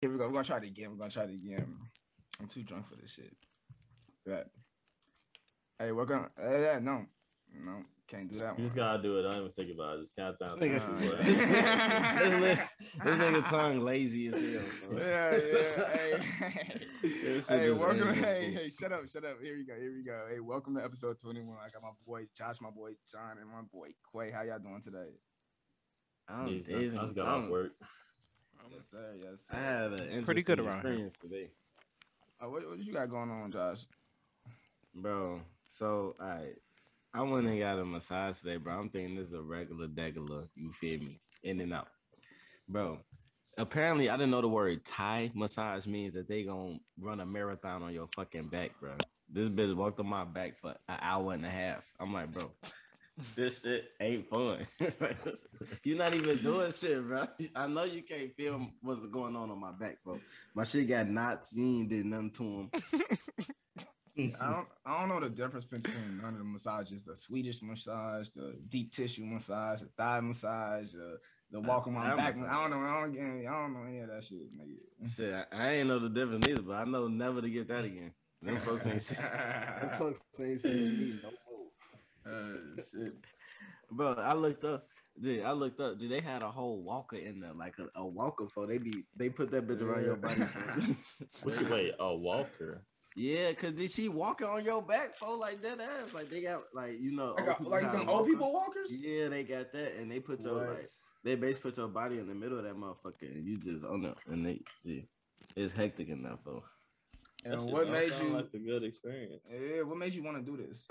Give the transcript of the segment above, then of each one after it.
Here we go. We're gonna try it again. We're gonna try it again. I'm too drunk for this shit. But hey, welcome. Hey, yeah, no, no, can't do that You one. just gotta do it. I don't even think about it. Just count down. Nigga, three, Uh, two, this, one. nigga, this nigga tongue lazy as hell. Bro. yeah, yeah. Hey, This hey, welcome. Hey, hey, shut up, shut up. Here we go. Here we go. Hey, welcome to episode 21. I got my boy Josh, my boy John, and my boy Quay. How y'all doing today? I'm Jeez, I- dizzy. I just got off work. Yes, sir. Yes, sir. I had an Pretty good around here. experience today, Uh, what, what you got going on, Josh? bro. So I, I went and got a massage today, bro. I'm thinking this is a regular degular. You feel me? In and out, bro. Apparently, I didn't know the word Thai massage means that they gonna run a marathon on your fucking back, bro. This bitch walked on my back for an hour and a half. I'm like, bro, this shit ain't fun. You're not even doing shit, bro. I know you can't feel what's going on on my back, bro. My shit got. You ain't did nothing to him. I don't I don't know the difference between none of the massages, the Swedish massage, the deep tissue massage, the thigh massage, uh, the the walk on my Thigh back. I don't know. I don't, get- I don't know any of that shit, nigga. Shit, I, I ain't know the difference either, but I know never to get that again. Them folks ain't seen, them folks ain't seen me no. Uh, shit. Bro, I looked up. Dude, I looked up. Dude, they had a whole walker in there, like a, a walker for. They be they put that bitch around your body. for- What you wait? A walker. yeah, cause did she walking on your back for like that ass? Like they got like you know Like, old a, people like got them old walker. people walkers. Yeah, they got that, and they put your like they basically put your body in the middle of that motherfucker, and you just on it, and they, yeah, it's hectic enough for. That And what made you? like a good experience? yeah, what made you want to do this?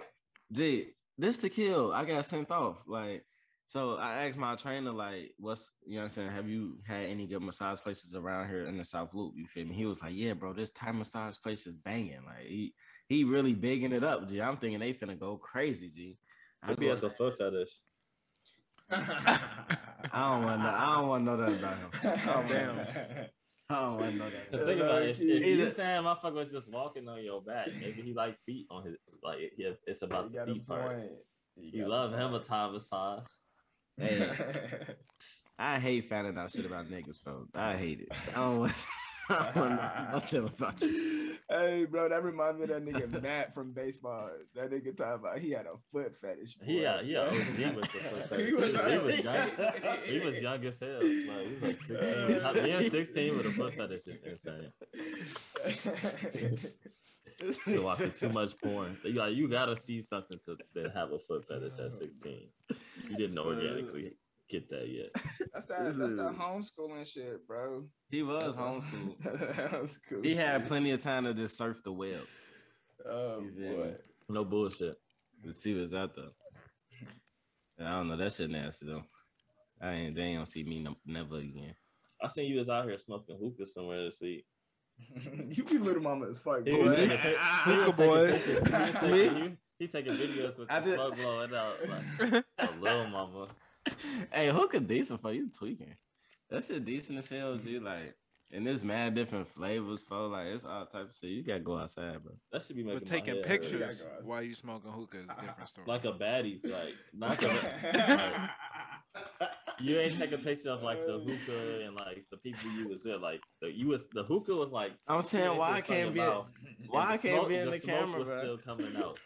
Dude, this to kill. I got sent off. Like, so I asked my trainer, like, what's you know what I'm saying? Have you had any good massage places around here in the South Loop? You feel me? He was like, Yeah, bro, this Thai massage place is banging. Like he he really bigging it up, G. I'm thinking they finna go crazy, G. I Maybe go- as a foot fetish. I don't want to know. I don't want to know that about him. Oh, damn. I don't know that. Cause think about it, if, if you Either- saying motherfucker was just walking on your back, maybe he like feet on his like he has, it's about You the feet part. point. You love him a Thai massage. Hey, I hate finding out shit about niggas, folks. I hate it. I don't want, I don't want to know nothing about you. Hey, bro, that reminds me of that nigga Matt from baseball. That nigga talking about he had a foot fetish. He boy. yeah, yeah, OG with the foot He fetish. was He, he was like- young. He was young as hell. Like he was like sixteen. Uh. Being sixteen with a foot fetish is insane. You're watching too much porn. You Like you gotta see something to then have a foot fetish at sixteen. You didn't know uh. organically get that yet. That's that. This That's is- that homeschooling shit, bro. He was homeschooled. homeschool. He had plenty of time to just surf the web Oh boy. No bullshit. and see what's out there. I don't know. That shit nasty though. I ain't. They ain't gonna see me no, never again. I seen you was out here smoking hookah somewhere this week. you be little mama as fuck, boy. Ah, he Hookah taking boys. pictures. He taking, he, he taking videos with I the did- smoke blowing out. Like, a little mama. hey, hookah decent for you tweaking. That shit decent as hell, G. Like, and there's mad different flavors for like it's all type of shit. You gotta go outside, bro. That should be making But my taking head pictures Yeah, while you smoking hookah is a different story. like a baddie, like not the, like, you ain't taking pictures of like the hookah and like the people you was with. Like the you was the hookah was like. I'm saying why I can't be. Why I and the can't smoke- be in the, smoke camera, was bro? Still coming out.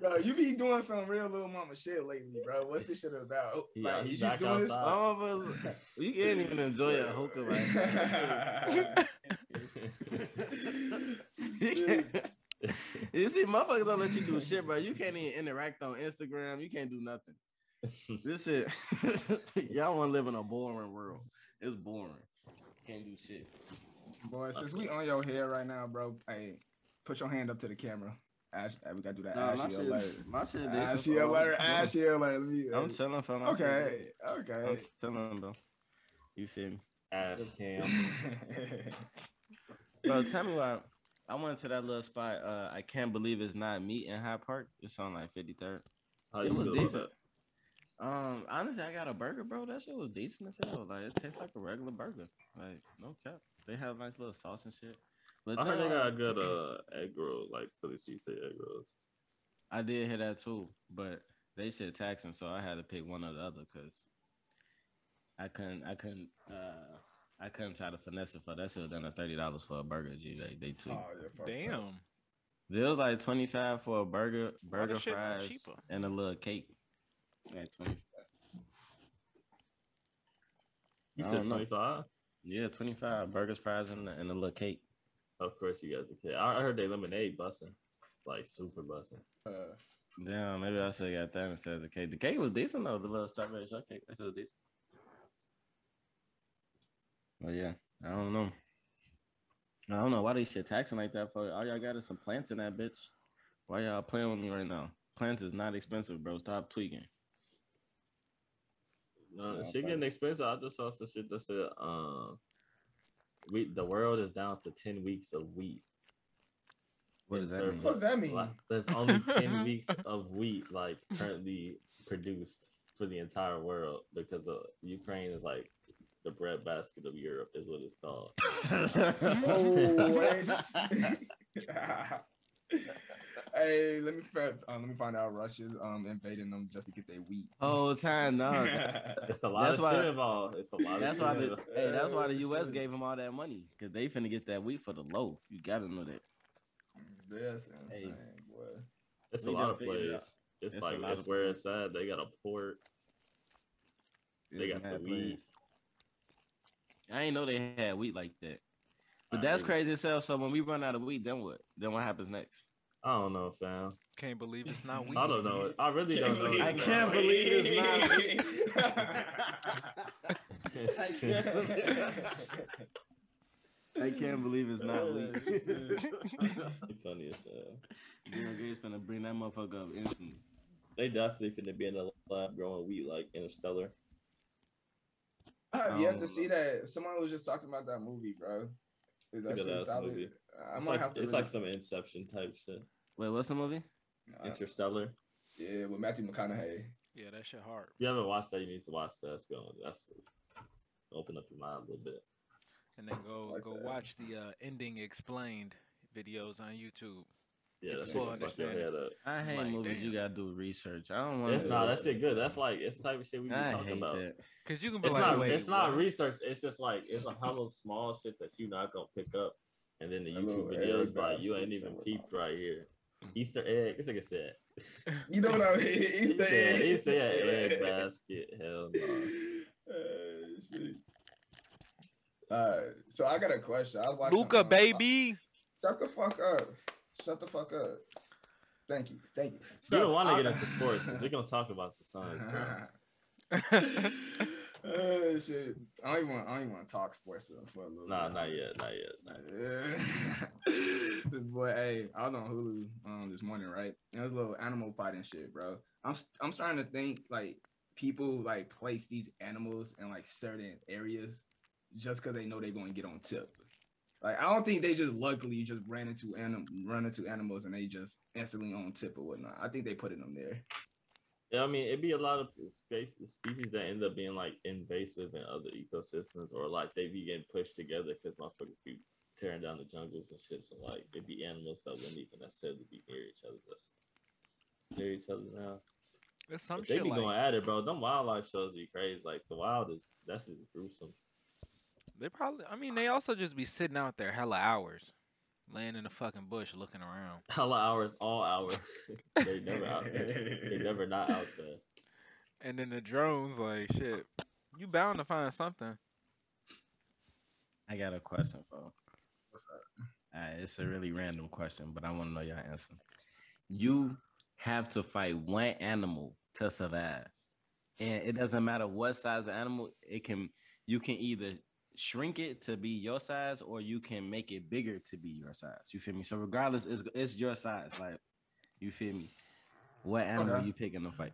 Bro, you be doing some real little mama shit lately, bro. What's this shit about? Yeah, like, he's you back doing this? outside. Some of us, you can't even enjoy a hookah right you, you see, motherfuckers don't let you do shit, bro. You can't even interact on Instagram. You can't do nothing. This shit, y'all want to live in a boring world. It's boring. Can't do shit. Boy, since we on your hair right now, bro, hey, put your hand up to the camera. Ash, we gotta do that. Nah, my Ashy shit, alert. my shit. decent, Ashy bro. alert. I'm- Ashy alert. Let me. I'm chilling, fam. I'm Okay. chilling. Okay. I'm chilling, bro. You feel me? Ash cam. Bro, tell me why. I went to that little spot. Uh, I can't believe it's not meat in Hyde Park. It's on like 53rd. How It was decent. Um, honestly, I got a burger, bro. That shit was decent as hell. Like it tastes like a regular burger. Like no cap. They have nice little sauce and shit. But? I heard they got a good uh egg roll, like Philly cheesesteak egg rolls. I did hear that too, but they said taxing, so I had to pick one or the other because I couldn't. I couldn't. uh I couldn't try to finesse it for that. Should have done a thirty dollars for a burger. G, they they took. Oh, yeah, fuck that. Damn. It was like twenty five for a burger, burger this shit not fries, and a little cake. Like twenty five. You said don't know. 25? Yeah, twenty five burgers, fries, and, and a little cake. Of course you got the kid. I I heard they lemonade busting. Like super busting. Uh, Damn, maybe I should have got that instead of the cake. The cake was decent though. The little strawberry shortcake, that was decent. But yeah, I don't know. I don't know why they shit taxing like that for all y'all got is some plants in that bitch. Why y'all playing with me right now? Plants is not expensive, bro. Stop tweaking. No, Yeah, shit getting thanks. expensive. I just saw some shit that said um we the world is down to 10 weeks of wheat. What does that Sir, mean? Fuck that mean? Like, There's only 10 weeks of wheat like currently produced for the entire world because of Ukraine is like the breadbasket of Europe is what it's called. oh, wait. hey, let me fi- uh, let me find out Russia's um invading them just to get their wheat. Whole time, no. It's a lot That's of why- shit involved. It's a lot That's of why the hey, that's why the U.S. shit. gave them all that money because they finna get that wheat for the low. You gotta know that. That's Hey. insane, boy. It's a lot of figured it It's, It's like lot it's where it's at. They got a port. They got the wheat. plays. I ain't know they had wheat like that. But that's crazy as hell. So when we run out of weed, then what? Then what happens next? I don't know, fam. Can't believe it's not weed. I don't know it. I really don't know. believe- it, I can't believe it's not weed. I can't believe it's not wheat. Funny as hell. Bill Gates finna bring that motherfucker up instantly. They definitely finna be in the lab growing weed like Interstellar. I have yet to see that. Someone was just talking about that movie, bro. Is that It's a good-ass movie. I It's might like have to. it's really- like some Inception type shit. Wait, what's the movie? Uh, Interstellar. yeah, with Matthew McConaughey. Yeah, that shit hard. If you haven't watched that, you need to watch that. That's going. That's open up your mind a little bit. And then go Like go that. watch the uh, ending explained videos on YouTube. Yeah, that's what the shit full gonna fuck your up. I hate Like, movies. You gotta do research. I don't want. It's not that shit good. That's like it's the type of shit we be I talking hate about. that. Cause you can be It's like, not. wait, it's not research. It's just like it's a hell of small shit that you not gonna pick up, and then the YouTube videos like you ain't even peeped right here. Easter egg. This nigga said. You know what I mean? He Easter said, egg. he said egg basket. Hell no. Uh, shit. Uh, so I got a question. I was watching. Luka, baby. Shut the fuck up. Shut the fuck up. Thank you. Thank you. you don't want to I- get into sports. We're gonna talk about the Suns, bro. oh shit! I don't even want. I don't even want to talk sports though, for a little. Nah, bit, not honestly. yet, not yet. Not yet. this boy, hey, I was on Hulu um this morning, right? And it was a little animal fighting shit, bro. I'm I'm starting to think like people like place these animals in like certain areas just because they know they're going to get on tip. Like I don't think they just luckily just ran into anim- run into animals and they just instantly on tip or whatnot. I think they put it them there. Yeah, I mean, it'd be a lot of species that end up being like invasive in other ecosystems, or like they be getting pushed together because motherfuckers be tearing down the jungles and shit. So like, it'd be animals that wouldn't even necessarily be near each other. That's near each other now. There's some But they shit be like going at it, bro. Them wildlife shows be crazy. Like the wild is that's just gruesome. They probably. I mean, they also just be sitting out there hella hours, laying in the fucking bush looking around. Hella hours, all hours. they never out there. They never not out there. And then the drones, like shit, you bound to find something. I got a question for. What's up? Uh, it's a really random question, but I want to know your answer. You have to fight one animal to survive, and it doesn't matter what size of animal. It can you can either shrink it to be your size, or you can make it bigger to be your size. You feel me? So regardless, it's it's your size. Like you feel me? What animal Okay. you picking to fight?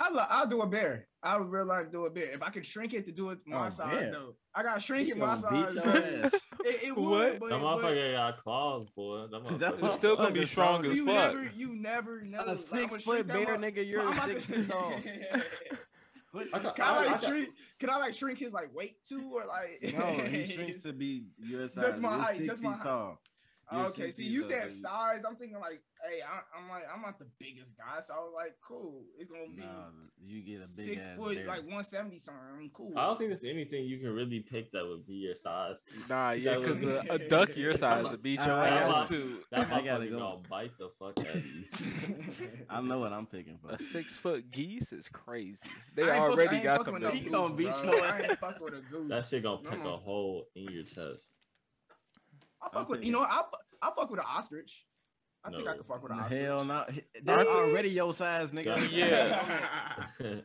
I'll, I'll do a bear. I would really like life do a bear. If I could shrink it to do it my Oh, size, bear. though. I gotta shrink it my size. beat your ass. It, it would, What? but, That but motherfucker got claws, boy. That That motherfucker. It's still gonna be motherfucker strong strong as you fuck. never, you never know. A six shrink foot bear, mo- nigga, you're I'm six to- feet tall. I got- Can I like I got- shrink? Can I like shrink his like weight too, or like? No, he shrinks to be your size. Just my height, Six just feet my height. tall. You're okay, six see, feet you tall, said so size. I'm thinking like, hey, I, I'm like, I'm not the biggest guy, so I was like, cool. It's gonna be Nah, you get a big six ass foot, bear. like 170 something. Cool. I don't think there's anything you can really pick that would be your size. Nah, yeah, because would- a, a duck your size would beat your I- I- ass too. That I gotta go. gonna bite the fuck out of you. I know what I'm picking for. A six foot geese is crazy. They I ain't fuck- already got fucking them. no He gonna goose, beat your I ain't ass. with a goose. That shit gonna No, pick no. a hole in your chest. I fuck with you know I I fuck with an ostrich. I think I No. can fuck with an ostrich. Hell no, they're already your size, nigga. Yeah.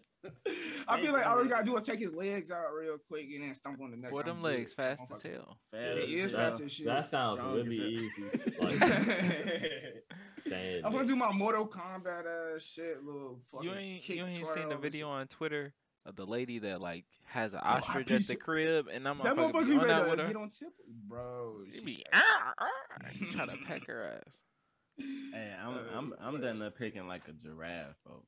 I feel like all we gotta do is take his legs out real quick and then stomp on the neck. Boy, I'm them good. legs fast as fucking- hell. It is that, fast as shit. that sounds Strong really easy. Like saying I'm gonna do my Mortal Kombat ass shit, little fucking You ain't kick you ain't twirl seen the video on Twitter of the lady that like has an I ostrich be at the crib and I'm That motherfucker motherfucker be be on that ready with her. get on tip, bro. She she- be ah, ah, you try to peck her ass. Hey, I'm I'm I'm done up picking like a giraffe, folks.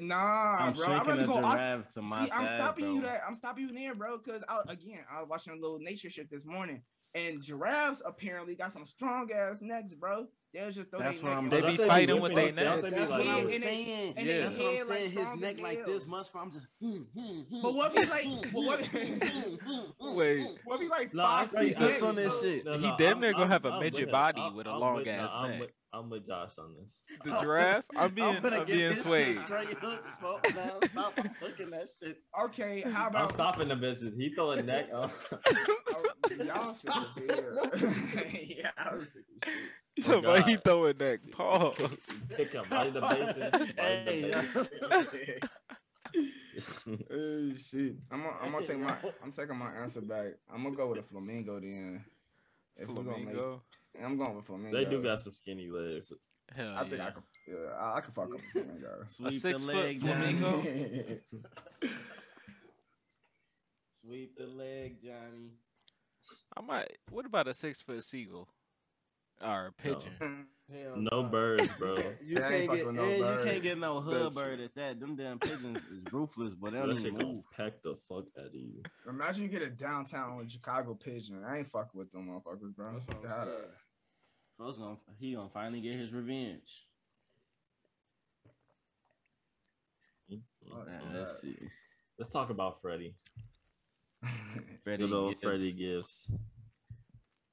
Nah, I'm bro. I'm about shaking a go. giraffe to my See, side, I'm stopping bro. you that I'm stopping you there, bro. Because I, again, I was watching a little nature shit this morning, and giraffes apparently got some strong ass necks, bro. They'll just throw That's what I'm neck They be fighting with they up- neck. That's what I'm saying. and they That's what I'm like, saying. His neck like this much, bro. I'm just. Hmm, hmm, hmm, but what if he's like, what, Wait. what if he like No, five actually, feet he on this shit. He damn I'm- near gonna have a I'm midget body with a I'm long ass neck. I'm with Josh on this. The giraffe? I'm being I'm gonna I'm get being this swayed. straight hooks, folks. Now stop looking that shit. Okay, how about? I'm stopping the business. He throwing neck on. Uh, oh, y'all sick as hell. Y'all sick as shit. Somebody oh, he throwing that Pause. Pick him right in the basin. Right in Hey, the basin. Oh shit! I'm gonna, I'm gonna take my I'm taking my answer back. I'm gonna go with a flamingo then. If we're gonna make, Flamingo. I'm going with flamingo. they do got some skinny legs. Hell I think yeah. I could. Yeah, I, I could fuck up a flamingo. Sweep six the foot leg down. flamingo? Sweep the leg, Johnny. I might. What about a six foot seagull or a pigeon? Mm, hell No birds, bro. You Yeah, I ain't can't get with no and you bird. can't get no eh, That's hood bird at that. Them damn pigeons is ruthless, but they don't That shit even gonna move. peck the fuck out of you. Imagine you get a downtown Chicago pigeon. I ain't fucking with them motherfuckers, bro. That's what I'm Gotta- saying. Gonna he gonna finally get his revenge. Fuck Man, let's see. Let's talk about Freddie. Freddie Good old Gibbs. Freddie Gibbs.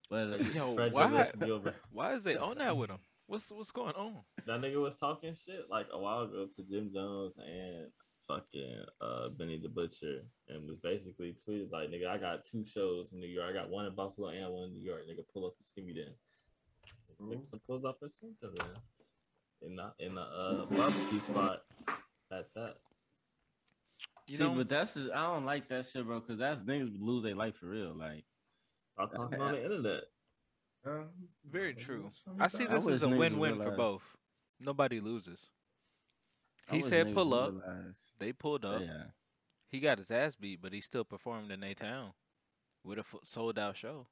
But, uh, Yo, why? Why is they on that with him? What's what's going on? That nigga was talking shit like a while ago to Jim Jones and fucking uh Benny the Butcher and was basically tweeted like nigga I got two shows in New York. I got one in Buffalo and one in New York. Nigga pull up and see me then. Nigga pulls up and see them then. In the in the uh barbecue spot at that. You see, know, but that's just, I don't like that shit, bro. Cause that's niggas lose their life for real. Like Stop talking on the internet. Yeah. very true. I see saying. I this wish as a niggas would win-win for both. Nobody loses. He said pull up. realize- They pulled up. Yeah, He got his ass beat, but he still performed in a town with a sold out show.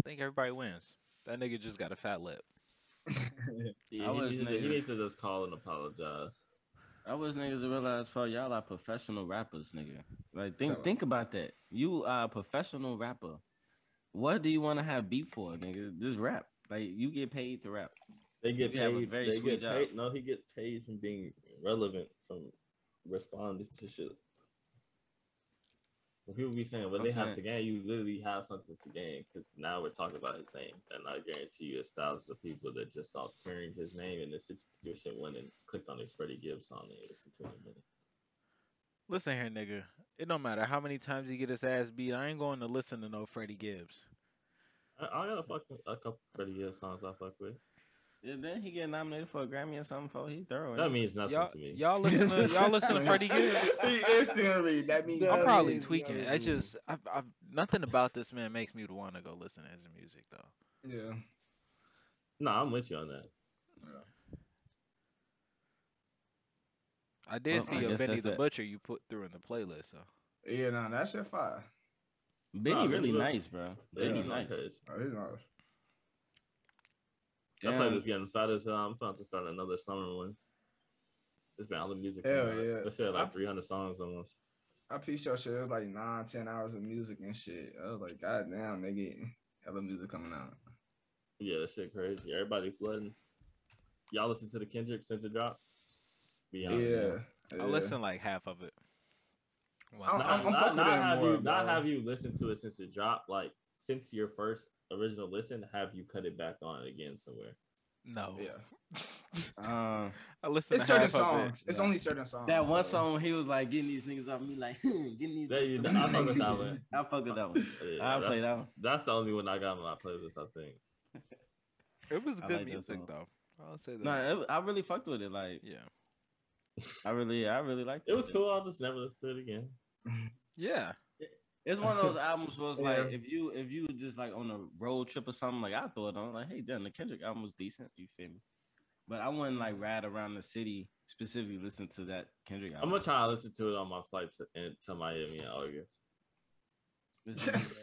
I think everybody wins. That nigga just got a fat lip. Yeah, I he, was needs to, he needs to just call and apologize. I wish niggas would realize, for y'all are professional rappers, nigga. Like think So- think about that. You are a professional rapper. What do you want to have beef for, nigga? This rap. Like you get paid to rap. They get You have a paid. very they get job. paid. No, he gets paid from being relevant from responding to shit. When people be saying, "Well, I'm they have saying- to gain," you literally have something to gain because now we're talking about his name, and I guarantee you, it's thousands of people that just off hearing his name in this situation went and clicked on a Freddie Gibbs song and listened to him. in it. Listen here, nigga. It don't matter how many times he get his ass beat. I ain't going to listen to no Freddie Gibbs. I, I got a fuck a couple Freddie Gibbs songs I fuck with. Yeah, then he get nominated for a Grammy or something for he thorough. That means nothing Y'all, to me. y'all listen to y'all listen to Freddie Gibbs. Instantly, that means I'm probably means tweaking. I just, I've, I've, nothing about this man makes me want to go listen to his music though. yeah. No, I'm with you on that. I did Well, see I your Benny the that. Butcher you put through in the playlist. So Yeah, no, that shit fire. Benny Nah, really look- nice, bro. They Benny be nice. nice. Oh, he's not. That Damn. playlist getting fat as hell. I'm about to start another summer one. It's been all the music. Hell coming out. yeah. That shit had like I- 300 songs almost. I pieced your shit. It was like nine, ten hours of music and shit. I was like, God damn, they getting hella music coming out. Yeah, that shit crazy. Everybody flooding. Y'all listen to the Kendrick since it dropped? Be honest. Yeah. I yeah. listened like half of it. One I'm- Not. I'm not, fucking not with have more, you not have you listened to it since it dropped. Like since your first original listen, have you cut it back on again somewhere? no. Yeah. Um, I listened It's to certain half of songs. it. It's Yeah. only certain songs. that one so- song he was like getting these niggas off me, like getting these. There you niggas go. I fuck with that one. I fuck with that one. Yeah, I'll that's, play that one. that's the only one I got on my playlist. I think. It was good like music though. I'll say that. No, it, I really fucked with it. Like yeah. I really, I really liked It It was cool. I'll just never listen to it again. Yeah. It's one of those albums where it's like Yeah. if you if you just like on a road trip or something, like I throw it on, like, hey, damn, the Kendrick album was decent. You feel me? But I wouldn't like ride around the city specifically listen to that Kendrick I'm gonna try to listen to it on my flight to, to Miami in August. Listen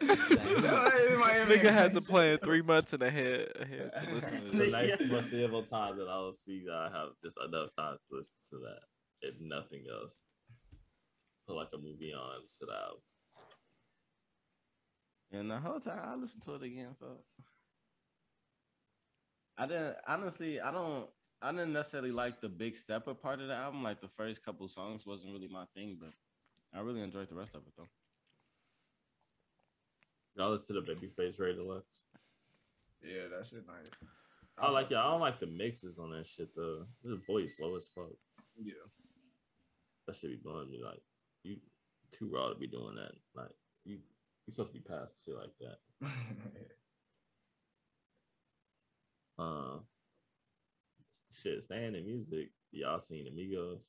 Nigga had to plan three months in ahead. ahead to listen to The this. next foreseeable time that I'll see that I have just enough time to listen to that, if nothing else. Put like a movie on to that. album. And the whole time I listened to it again, so I didn't honestly. I don't. I didn't necessarily like the big stepper part of the album. Like the first couple songs wasn't really my thing, but I really enjoyed the rest of it though. Y'all listen to the Babyface Ray Deluxe. Yeah, that shit nice. I like it. I don't like the mixes on that shit though. His voice low as fuck. Yeah. That should be blowing me like you too raw to be doing that. Like you you supposed to be past shit like that. Uh shit, staying in music. Y'all seen Amigos.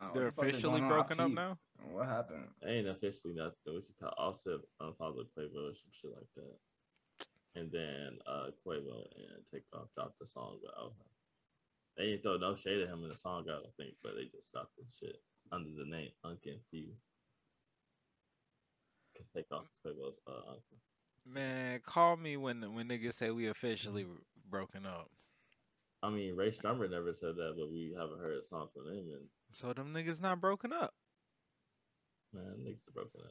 Oh, They're the fuck is officially going on? I broken up now. What happened? ain't officially nothing. What's it called? Offset unfollowed Quavo or some shit like that. And then uh Quavo and Takeoff dropped the song, but I was like, they didn't throw no shade at him in the song, I don't think, but they just dropped this shit under the name Unkin Few. Cause Takeoff is Quavo's uh uncle. Man, call me when when niggas say we officially r- broken up. I mean, Rae Sremmurd never said that, but we haven't heard a song from him, and So them niggas not broken up. man, niggas are broken up.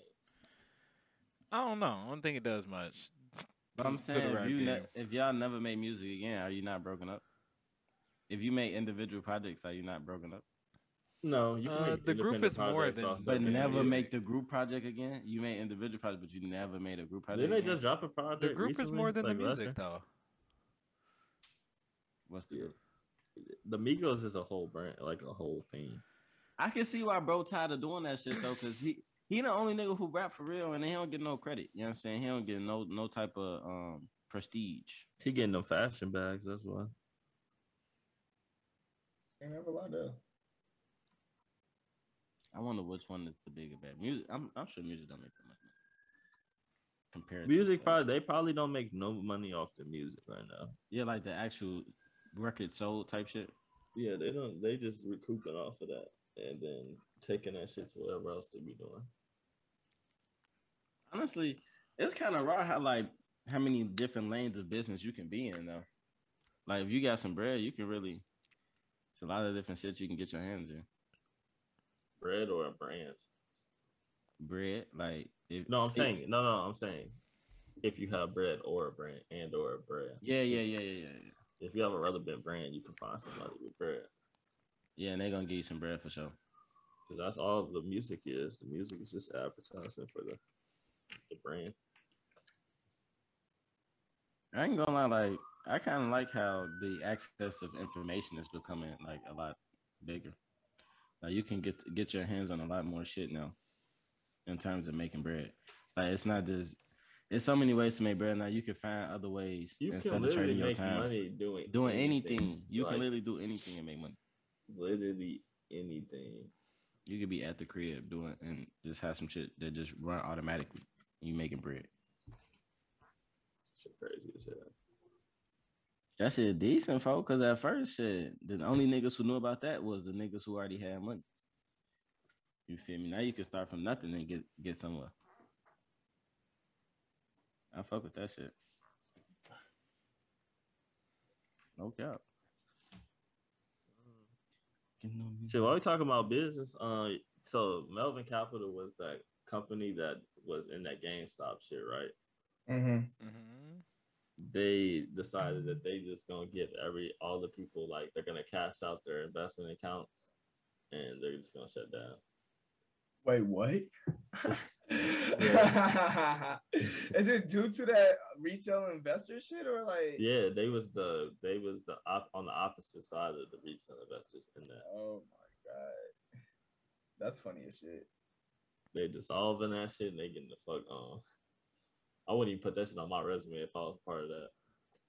I don't know. I don't think it does much. But I'm to- to the saying if you ne- if y'all never made music again, are you not broken up? If you make individual projects, are you not broken up? No, you can Uh, make the group is more projects than- But never music. make the group project again. You made individual projects, but you never made a group project. Didn't they again? just drop a project? The group is more than like the music year? though. What's the Yeah. The Migos is a whole brand, like a whole thing. I can see why bro tired of doing that shit though, cause he he the only nigga who rap for real, and he don't get no credit. You know what I'm saying? He don't get no no type of um prestige. He getting them fashion bags. That's why. Ain't never lied though. I wonder which one is the bigger bad music. I'm I'm sure music don't make that much money. Compared Music fashion. probably they probably don't make no money off the music right now. yeah, like the actual record sold type shit. Yeah, they don't. They just recouping off of that and then taking that shit to whatever else they be doing. Honestly, it's kind of raw how like how many different lanes of business you can be in though. Like if you got some bread, you can really. It's a lot of different shit you can get your hands in. Bread or a brand? Bread, like if No, I'm if- saying no, no. I'm saying if you have bread or a brand and or a. Yeah, yeah, yeah, yeah, yeah, yeah. If you have a relevant brand, you can find somebody with bread. Yeah, and they're gonna give you some bread for sure. Because that's all the music is. The music is just advertisement for the the brand. I ain't gonna lie, like I kind of like how the access of information is becoming like a lot bigger. Like you can get get your hands on a lot more shit now, in terms of making bread. Like it's not just there's so many ways to make bread now. You can find other ways You instead can of trading your make time. money doing Doing anything, you Like, can literally do anything and make money. literally anything. You could be at the crib doing and just have some shit that just run automatically. You making bread. Shit crazy as hell. That shit decent, folk. Cause at first, shit, the only niggas who knew about that was the niggas who already had money. You feel me? Now you can start from nothing and get get somewhere. I fuck with that shit. No cap. Getting. So while we talking about business, uh, so Melvin Capital was that company that was in that GameStop shit, right? Mm-hmm. hmm they decided that they just gonna give every all the people like they're gonna cash out their investment accounts and they're just gonna shut down. Wait, what? Is it due to that retail investor shit or like? Yeah, they was the they was the op, on the opposite side of the retail investors in that Oh my god, that's funny as shit. they dissolving that shit and they getting the fuck on. I wouldn't even put that shit on my resume if I was part of that.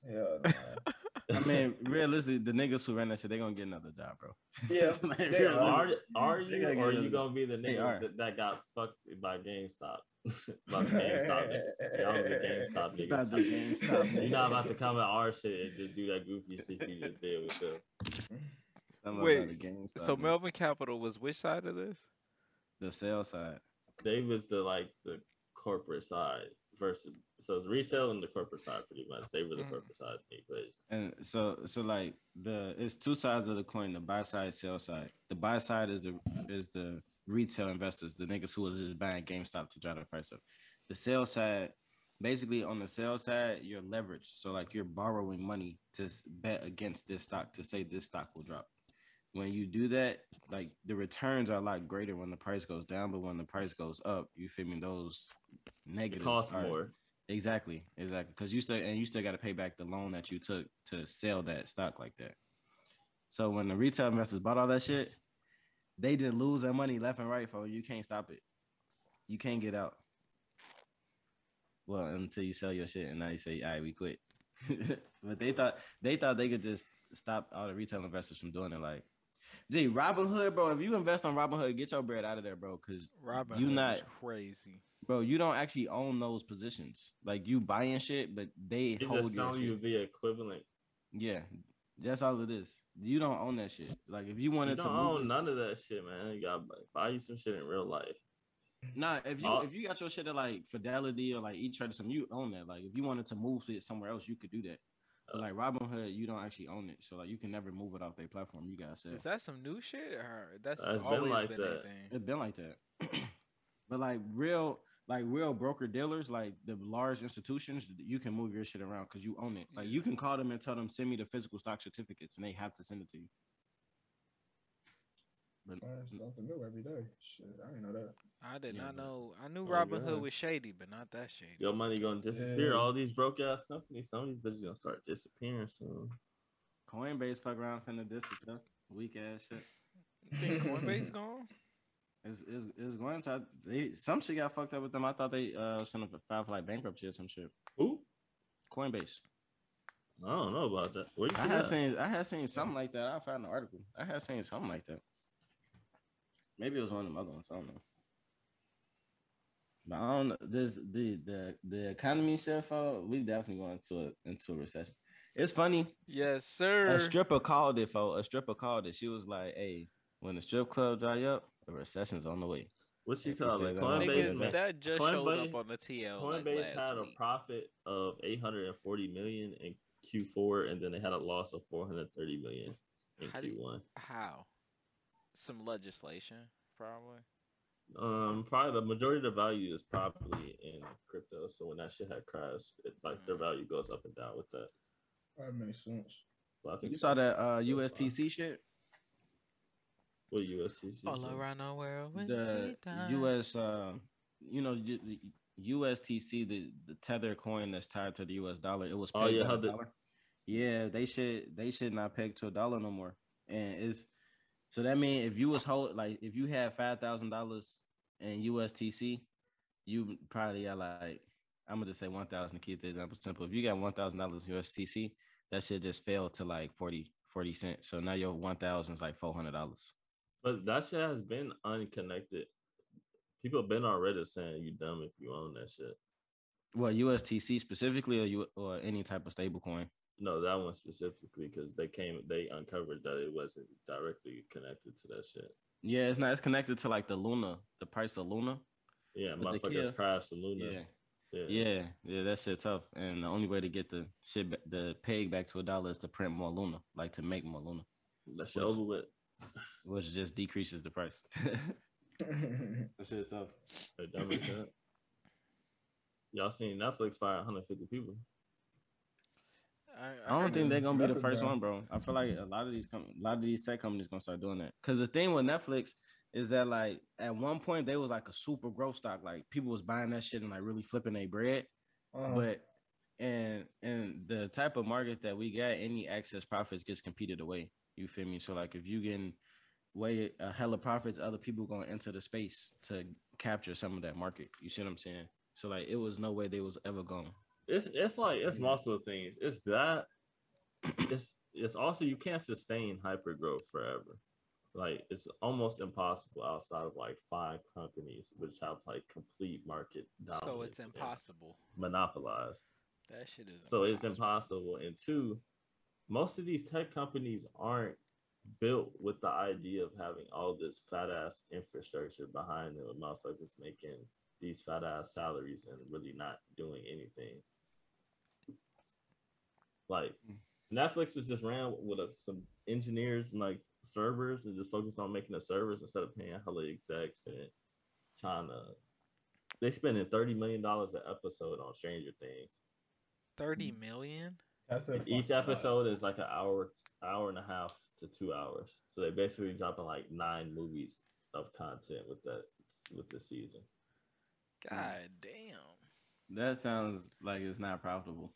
Yeah, nah. I mean, realistically, the niggas who ran that shit, they gonna get another job, bro. Yeah, Like, they realistically. Are are you gotta or get you gonna be the They niggas that, that got fucked by GameStop? by the GameStop niggas. Y'all the GameStop About the niggas. GameStop You're not about to come at our shit and just do that goofy shit you just did with them. Something Wait, the GameStop So niggas. Melvin Capital was which side of this? the sales side. They was the like the corporate side versus so it's retail and the corporate side pretty much. They were the Mhm. corporate side of the equation. And so, so like the it's two sides of the coin: the buy side, sell side. The buy side is the is the retail investors, the niggas who was just buying GameStop to drive the price up. The sell side, basically on the sell side, you're leveraged. So like you're borrowing money to bet against this stock to say this stock will drop. When you do that, like the returns are a lot greater when the price goes down, but when the price goes up, you feel me? Those It negatives costs more. Exactly, exactly. Because you still and you still got to pay back the loan that you took to sell that stock like that. So when the retail investors bought all that shit, they just lose their money left and right for you can't stop it. You can't get out. Well, until you sell your shit and now you say, all right, we quit. but they thought they thought they could just stop all the retail investors from doing it. Like, gee, Robinhood, bro. If you invest on Robinhood, get your bread out of there, bro. Cause Robin You Hood not- crazy. bro, you don't actually own those positions. Like you buying shit, but they They hold just your selling shit. you the equivalent. Yeah, that's all it is. You don't own that shit. Like if you You wanted don't to own it- none of that shit, man. You gotta buy you some shit in real life. nah. If you all- if you got your shit at like Fidelity or like E Trade or something, you own that. Like if you wanted to move it somewhere else, you could do that. But like Robinhood, you don't actually own it, so like you can never move it off their platform. You gotta sell. Is that some new shit or that's Uh, it's been always like been that. a thing? It's been like that. but like real, like real broker dealers, like the large institutions, you can move your shit around because you own it. Like you can call them and tell them send me the physical stock certificates, and they have to send it to you. But Learn something new every day. Shit, I didn't know that. I did Yeah, not know. I knew Oh, Robin God. Hood was shady, but not that shady. Your money gonna disappear. Yeah. All these broke ass companies, some of these bitches gonna start disappearing soon. Coinbase fuck around finna disappear. Weak ass shit. You think Coinbase gone? It's, it's, it's going to they some shit got fucked up with them. I thought they uh was gonna file for like bankruptcy or some shit. Who? Coinbase. I don't know about that. Where you I see had that? seen I had seen something like that. I found an article. I had seen something like that. Maybe it was one of them other ones. I don't know. But I don't know. This the the the economy shit for we definitely going into a into a recession. It's funny. Yes, sir. A stripper called it for a stripper called it. She was like, "Hey, when the strip club dry up, the recession's on the way." What's she If you call it? that, Coinbase, Niggas, Niggas, man. that just showed up on the TL. like, Coinbase last had a profit of 840 million in Q4, and then they had a loss of 430 million in How Q1. How? Some legislation, probably. Um, probably the majority of the value is probably in crypto. So when that shit had crashed, it, like their value goes up and down with that. That makes sense. But I think You saw that uh USTC shit? What USTC? All said. around the world. when The. US uh you know U- the USTC the the tether coin that's tied to the US dollar. It was Oh, yeah, at how the- dollar. Yeah, they should they should not peg to a dollar no more. And it's so that means if you was hold like if you had five thousand dollars in USTC, you probably got like I'm gonna just say one thousand to keep the example simple. If you got one thousand dollars in USTC, that shit just fell to like 40, 40 cents. So now your one thousand is like four hundred dollars. But that shit has been unconnected. People have been already saying you dumb if you own that shit. Well, USTC specifically, or you or any type of stable coin. No, that one specifically because they came, they uncovered that it wasn't directly connected to that shit. Yeah, it's not. It's connected to like the Luna, the price of Luna. Yeah, motherfuckers kill- crashed the Luna. Yeah, yeah, yeah, yeah. That shit tough. And the only way to get the shit, the peg back to a dollar is to print more Luna, like to make more Luna, That shit over with. which just decreases the price. that shit tough. They dumb as. Y'all seen Netflix fire 150 people? I don't think they're gonna be the first one, bro. I feel like a lot of these com- a lot of these tech companies gonna start doing that. Cause the thing with Netflix is that like at one point they was like a super growth stock. Like people was buying that shit and like really flipping their bread. Uh-huh. But and and the type of market that we got, any excess profits gets competed away. You feel me? So like if you getting way a hella profits, other people gonna enter the space to capture some of that market. You see what I'm saying? So like it was no way they was ever going. It's it's like it's multiple things. It's that. It's it's also you can't sustain hyper growth forever. Like it's almost impossible outside of like five companies which have like complete market dominance. So it's impossible. Monopolized. That shit is. So it's impossible. And two, most of these tech companies aren't built with the idea of having all this fat ass infrastructure behind them, with motherfuckers making these fat ass salaries and really not doing anything. Like mm. Netflix was just ran with a, some engineers and like servers and just focused on making the servers instead of paying hella execs and trying to. They spending thirty million dollars an episode on Stranger Things. Thirty mm. million. That's each fucking lot. episode is like an hour, hour and a half to two hours. So they basically dropping like nine movies of content with that with the season. God damn. That sounds like it's not profitable.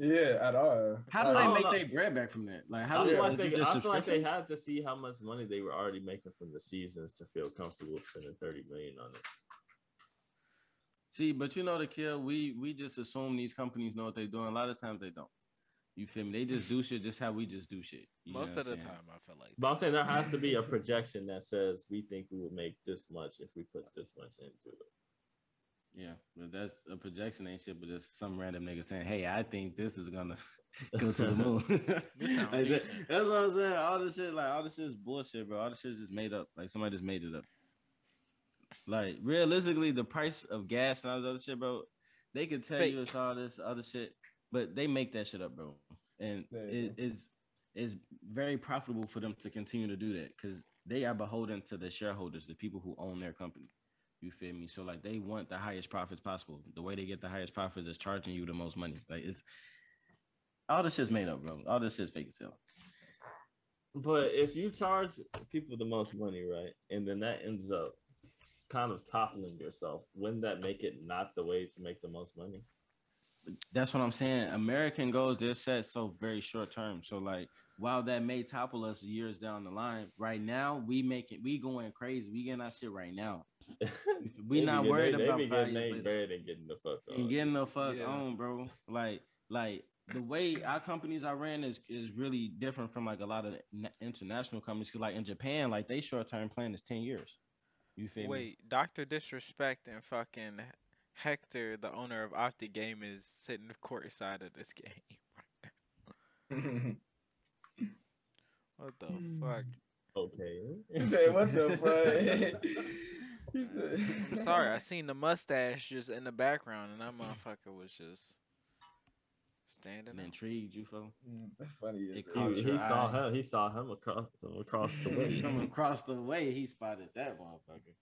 Yeah, at all. How do they make their bread back from that? Like how I do they, like they, just I feel like they had to see how much money they were already making from the seasons to feel comfortable spending thirty million on it. See, but you know the kill. We we just assume these companies know what they're doing. A lot of times they don't. You feel me? They just do shit just how we just do shit. Most of the saying? time, I feel like. But I'm saying there has to be a projection that says we think we will make this much if we put this much into it. Yeah, but that's a projection ain't shit. But there's some random nigga saying, "Hey, I think this is gonna go to the moon." Like, that- that's what I'm saying. All this shit, like all this shit is bullshit, bro. All this shit is just made up. Like somebody just made it up. Like realistically, the price of gas and all this other shit, bro. They could tell you it's all this other shit, but they make that shit up, bro. And it, it's it's very profitable for them to continue to do that because they are beholden to the shareholders, the people who own their company. You feel me? So like they want the highest profits possible. The way they get the highest profits is charging you the most money. Like it's all this is made up, bro. All this is fake as hell. But if you charge people the most money, right, and then that ends up kind of toppling yourself, wouldn't that make it not the way to make the most money? That's what I'm saying. American goals, they're set so very short term. So like while that may topple us years down the line, right now we making we going crazy. We getting our shit right now. We They not getting- worried they, about they be five getting years later. bread and getting the fuck on. and getting the fuck Yeah. on, bro. Like, like the way our companies are ran is is really different from like a lot of international companies. Cause like in Japan, like they short term plan is ten years. You feel me? Wait, Doctor Disrespect and fucking Hector, the owner of Optic Game, is sitting courtside of this game. What the fuck? Okay. Say, what the fuck? I'm sorry, I seen the mustache just in the background, and that motherfucker was just standing And there. intrigued you, fo. That's funny. as It hell. caught He, he saw eye. him. He saw him across across the way. From across the way, he spotted that motherfucker.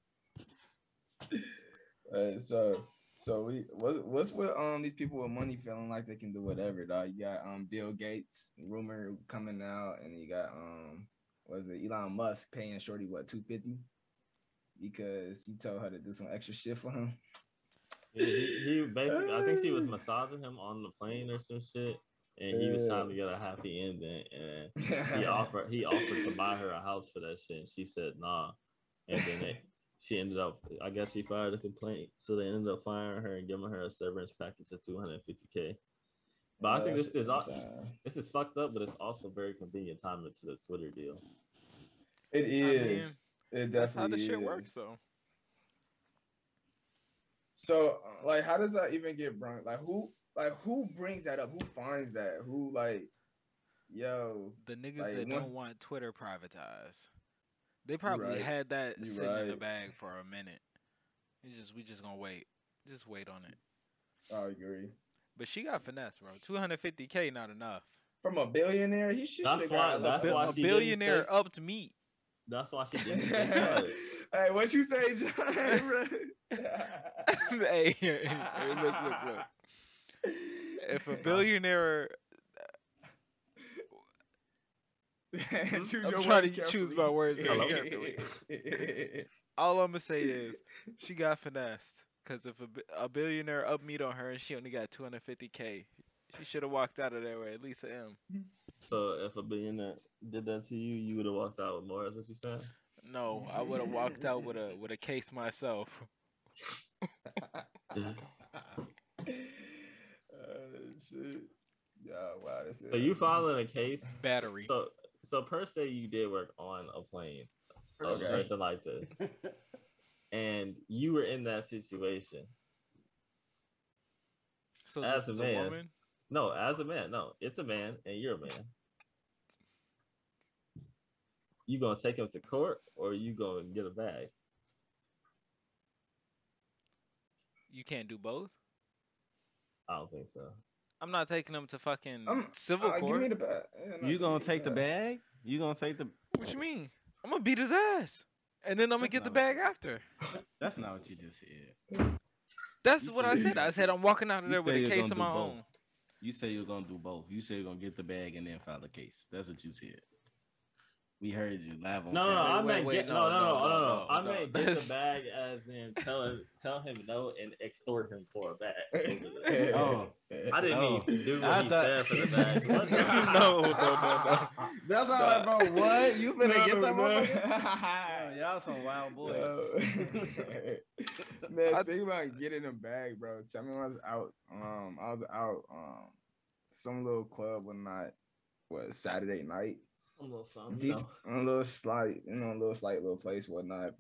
Uh, so so we what's what's with um these people with money feeling like they can do whatever dog. You got um Bill Gates rumor coming out and you got um was it Elon Musk paying Shorty what 250 because he told her to do some extra shit for him. he, he, he basically, I think she was massaging him on the plane or some shit, and he was trying to get a happy ending, and he offered he offered to buy her a house for that shit, and she said nah, and then it, she ended up, I guess he filed a complaint, so they ended up firing her and giving her a severance package of two hundred fifty k. But I think this is uh, this is fucked up, but it's also very convenient timing to the Twitter deal. It mean, is. it That's how the definitely shit is. works, though. So, uh, like, how does that even get brought? Like, who, like, who brings that up? Who finds that? Who, like, yo, The niggas Like, that once- don't want Twitter privatized, they probably right. had that You sitting in the bag for a minute. It's just we just gonna wait, just wait on it. I agree. But she got finesse, bro. 250k not enough. From a billionaire, he should That's have why- got a that's little why a she billionaire stay- upped meat. That's why she didn't. bit. get cut. hey, what you say, John? hey, hey, look, look, look. If a billionaire choose I'm trying words to choose my words very carefully. All I'm gonna say is she got finessed. Cause if a, a billionaire up meet on her and she only got 250k, she should have walked out of there with at least an M. So if a billionaire did that to you, you would have walked out with more. Is what you saying? No, I would have walked out with a with a case myself. Uh, shit. Yeah, wow. That's So you filing a case? Battery. So so per se, you did work on a plane. A Okay. person like this, and you were in that situation. So as this a is a man. woman. No, as a man, no, it's a man, and you're a man. You gonna take him to court, or you gonna get a bag? You can't do both. I don't think so. I'm not taking him to fucking Um, civil Uh, give court. me the bag. Yeah, You gonna take the bag? You gonna take the? What you mean? I'm gonna beat his ass, and then I'm gonna That's get the not what bag after. That's not what you just said. That's You what I said- said. I said I'm walking out of there with a case of do my both. own. You say you're gonna do both. You say you're gonna get the bag and then file the case. That's what you said. We heard you live. No, no, I meant get, no, no, no, no, I meant get the bag as in tell him, tell him no and extort him for a bag. oh, I didn't even oh. do what I he said for the bag. no, no, no, That's all I bro. What you finna get that one? Y'all some wild boys. Man, I think about getting a bag, bro. Tell me when I was out. Um, I was out. Um, some little club one night. What Saturday night a little something, you Dec- know. a little slight, you know, a little slight little place, whatnot.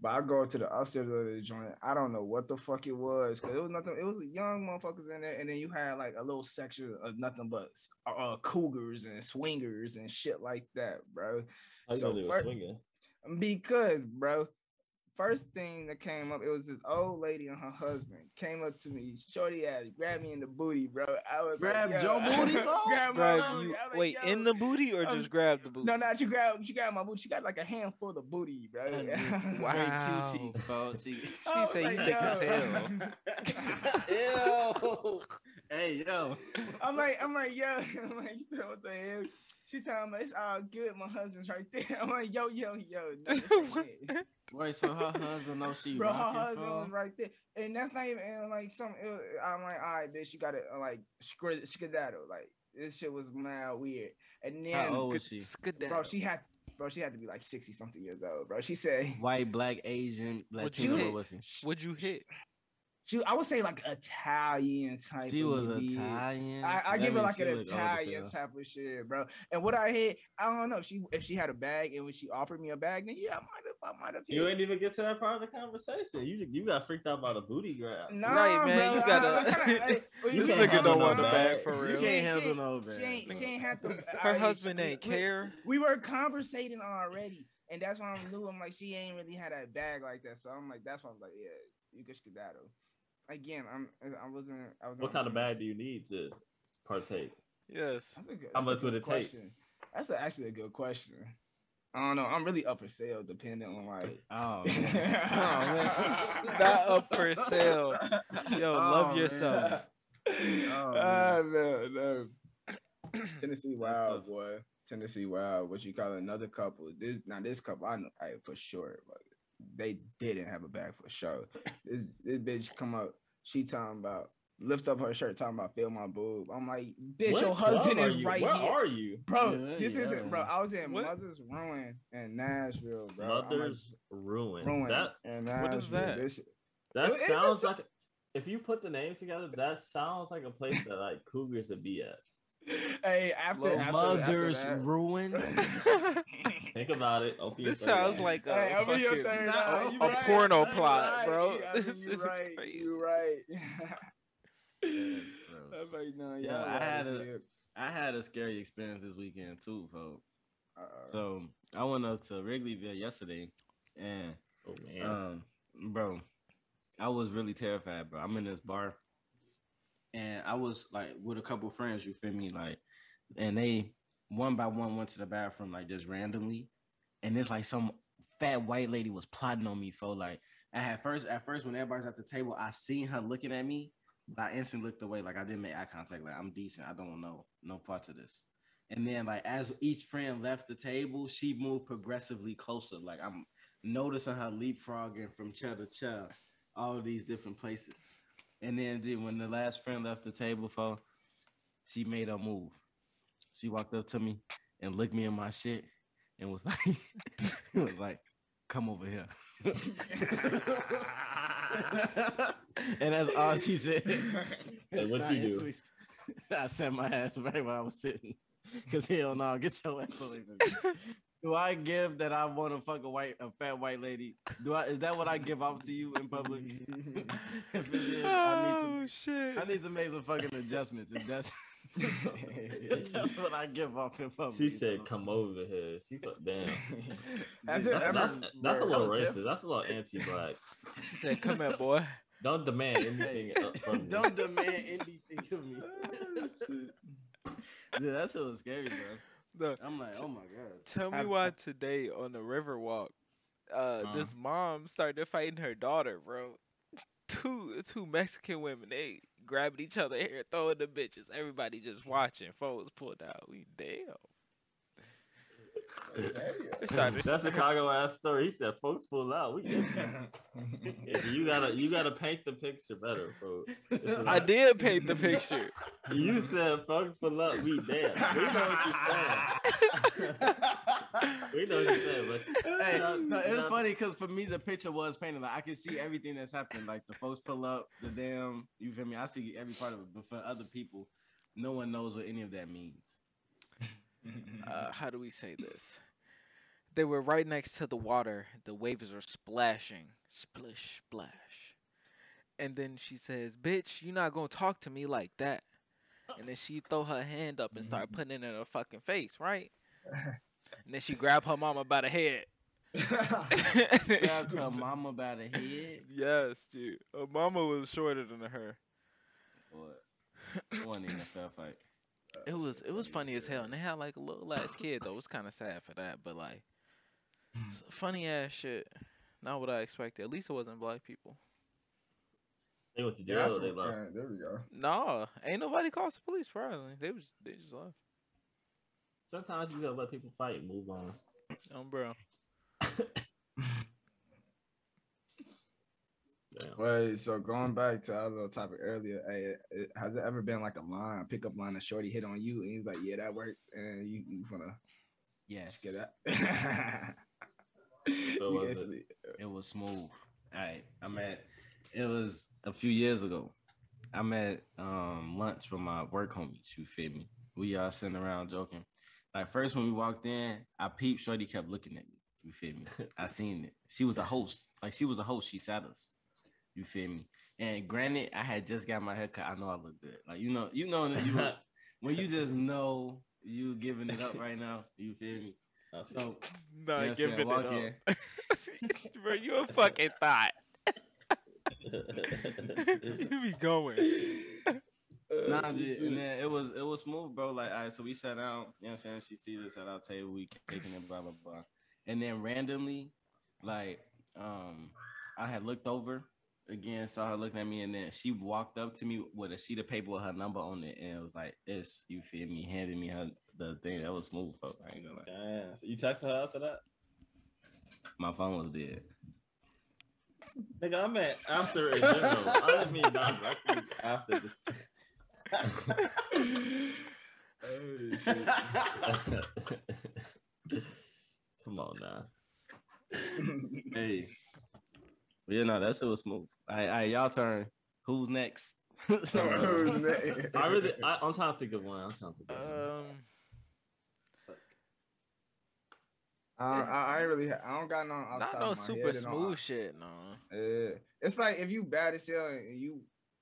But I go to the upstairs of the joint. I don't know what the fuck it was, cause it was nothing. It was young motherfuckers in there, and then you had like a little section of nothing but uh, uh, cougars and swingers and shit like that, bro. How you So gonna do a fir- swinging? Because, bro, first thing that came up, it was this old lady and her husband came up to me. Shorty ass grabbed me in the booty, bro. I was Grab like, your booty, bro? grab my Grab you. I was like, Wait, in the booty or Um, just grab the booty? No, not you grab you grab my booty. You got like a handful of booty, bro. Wow. Very cute, bro. She, I was say you like, thick as yo. Ew. hey, yo. I'm like, I'm like, yo, I'm like, you know what the hell? She telling me it's all good. My husband's right there. I'm like, yo, yo, yo. No, this ain't it. Wait, so her husband knows she Bro, her rocking, husband bro? was right there, and that's not even and, like some. It was, I'm like, all right, bitch, you got to uh, like scred- skedaddle. Like this shit was mad weird. And then, How old was she? bro, she had, bro, she had to be like sixty something years old, bro. She said, White, black, Asian, Would Latino. you- What was she? Would you hit? She, I would say like Italian type. She was maybe. Italian. I, I give her like an look old as Italian type of shit, bro. And what I hit, I don't know. She if she had a bag and when she offered me a bag, then yeah, I might have, I might have. You ain't even get to that part of the conversation. You you got freaked out by the booty grab. No, Right, man, bro, you gotta- I kinda- hey, well, You This nigga don't want the bag bag. for You real. can't She- handle she- no She bag. ain't, she ain't have to. Her I- husband we- ain't we- care. We were conversating already, and that's why I knew I'm like she ain't really had that bag like that. So I'm like, that's why I'm like, yeah, you can skedaddle. Again, I'm I wasn't. I was What kind of bag do you need to partake? Yes. That's a good, How that's a much would good it take? That's a, actually a good question. I don't know. I'm really up for sale, depending on like. Oh, man. oh, man. Not up for sale. Yo, oh, love Oh, man. yourself. Oh, oh man. no, no. Tennessee That's Wild boy. Tennessee Wild. What you call another couple? This now this couple I know I, for sure, but they didn't have a bag for sure. This this bitch come up. She talking about lift up her shirt, talking about feel my boob. I'm like, bitch, What your club husband is you? right Where here. are you? Bro, Yeah, this isn't, bro. I was in What? Mother's Ruin in Nashville, bro. I'm like, Mother's ruin. Ruin That in What is that? This- that It- it's sounds a- like if you put the names together, that sounds like a place that like cougars would be at. hey, after, after Mother's after that- ruin. Think about it. Open This sounds eye. like a Hey, fucking third Nah, a You a porno you plot, bro. I mean, This you is right. crazy. You right. That's I'm like, no, Yeah, I had as a- hell. I had a scary experience this weekend too, folks. Uh-oh. So I went up to Wrigleyville yesterday, and Oh man. um, bro, I was really terrified, bro. I'm in this bar, and I was like with a couple friends. You feel me? Like, and they one by one went to the bathroom like just randomly, and it's like some fat white lady was plotting on me for like. I had first at first when everybody's at the table, I seen her looking at me, but I instantly looked away. Like I didn't make eye contact. Like I'm decent. I don't know no parts of this. And then like as each friend left the table, she moved progressively closer. Like I'm noticing her leapfrogging from chair to chair, all these different places. And then dude, when the last friend left the table for, she made a move. She walked up to me and looked me in my shit and was like, was like, come over here. and that's all she said. Hey, what you do? I sat my ass right where I was sitting. Cause hell no, get your ass away from me. Do I give that I want to fuck a white, a fat white lady? Do I? Is that what I give off to you in public? if it is, I need to oh shit! I need to make some fucking adjustments. If that's if that's what I give off in public. She said, "Come over here." She's like, "Damn." Has That's, ever- that's, that's a little that was racist. That's a little anti-black. She said, "Come here, boy." Don't demand anything from me. Don't demand anything of me. Dude, that shit was scary, bro. Look, I'm like, oh my god. tell me Have- why today on the river walk, uh, Uh. this mom started fighting her daughter, bro. Two two Mexican women, they grabbing each other hair, throwing the bitches. Everybody just watching. Phones pulled out. We damn. They That's a Chicago ass story. He said, "Folks pull out. We get you. you gotta you gotta paint the picture better, bro. I did paint the picture. You said folks pull up. We dead. We know what you're saying. We know what you're saying, but Hey, No, no, it's no. funny because for me the picture was painted. Like I can see everything that's happened. Like the folks pull up, the damn. You feel me? I see every part of it. But for other people, no one knows what any of that means. uh, how do we say this? They were right next to the water. The waves were splashing, splish, splash. And then she says, "Bitch, you're not gonna talk to me like that." And then she throw her hand up and start mm-hmm. putting it in her fucking face, right? And then she grab her mama by the head. Grabbed her mama by the head. yes, dude. Her mama was shorter than her. What? It wasn't even a fair fight. It was it was funny as hell, and they had like a little ass kid though. It was kind of sad for that, but like s- funny ass shit. Not what I expected. At least it wasn't black people. they went to Yeah, jail. that's they what- left. yeah, there we go. No, ain't nobody calls the police. Probably they was they just left. Sometimes you gotta let people fight and move on. Um, bro. Damn. Wait, so going back to our little topic earlier, hey, it, has it ever been like a line, a pickup line, a shorty hit on you, and he's like, "Yeah, that worked," and you you wanna Yes. get that? So was it? It was smooth. All right. I'm at it was a few years ago. I'm at um lunch with my work homies, you feel me? We all sitting around joking. Like first when we walked in, I peeped Shorty kept looking at me. You feel me? I seen it. She was the host. Like she was the host. She sat us. You feel me? And granted, I had just got my haircut. I know I look good. Like you know, you know that you when you just know you giving it up right now. You feel me? So Not Yeah, saying, giving walk it up. bro, you a fucking thought. you be going. Nah, Uh, dude, and then it was it was smooth, bro. Like, all right, so we sat down, you know what I'm saying? She seated us at our table, we kicking it, blah, blah, blah. And then randomly, like, um, I had looked over again, saw her looking at me, and then she walked up to me with a sheet of paper with her number on it, and it was like, it's you feel me, Handing me her the thing that was smooth, bro. I ain't gonna lie. Damn. So you texted her after that? My phone was dead. Nigga, I meant after in general. I didn't mean not directly after this. Oh, shit. Come on now. Hey. But yeah, no, that shit was smooth. All right, all right, y'all turn. Who's next? Who's next? I really, I, I'm trying to think of one. I'm trying to think of one. Um, I, I, I really. I don't got no. not top no of my super head and all. smooth shit, no. Yeah, it's like if you bad as hell and you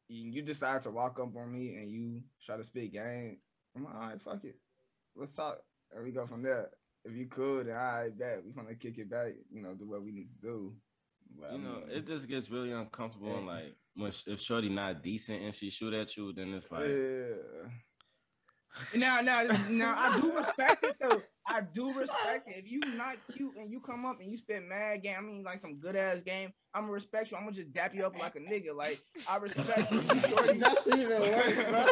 you decide to walk up on me and you try to spit game, I'm like, all right, fuck it, let's talk, and we go from there. If you could, then all right, bet we gonna kick it back, you know, do what we need to do. But, I You know, mean, it just gets really uncomfortable. And eh. like, when if Shorty not decent and she shoot at you, then it's like, yeah. Now, now, now, I do respect it though. I do respect it. If you not cute and you come up and you spit mad game, I mean, like some good ass game, I'm gonna respect you. I'm gonna just dap you up like a nigga. Like I respect you, you shorty. That's even worse, bro.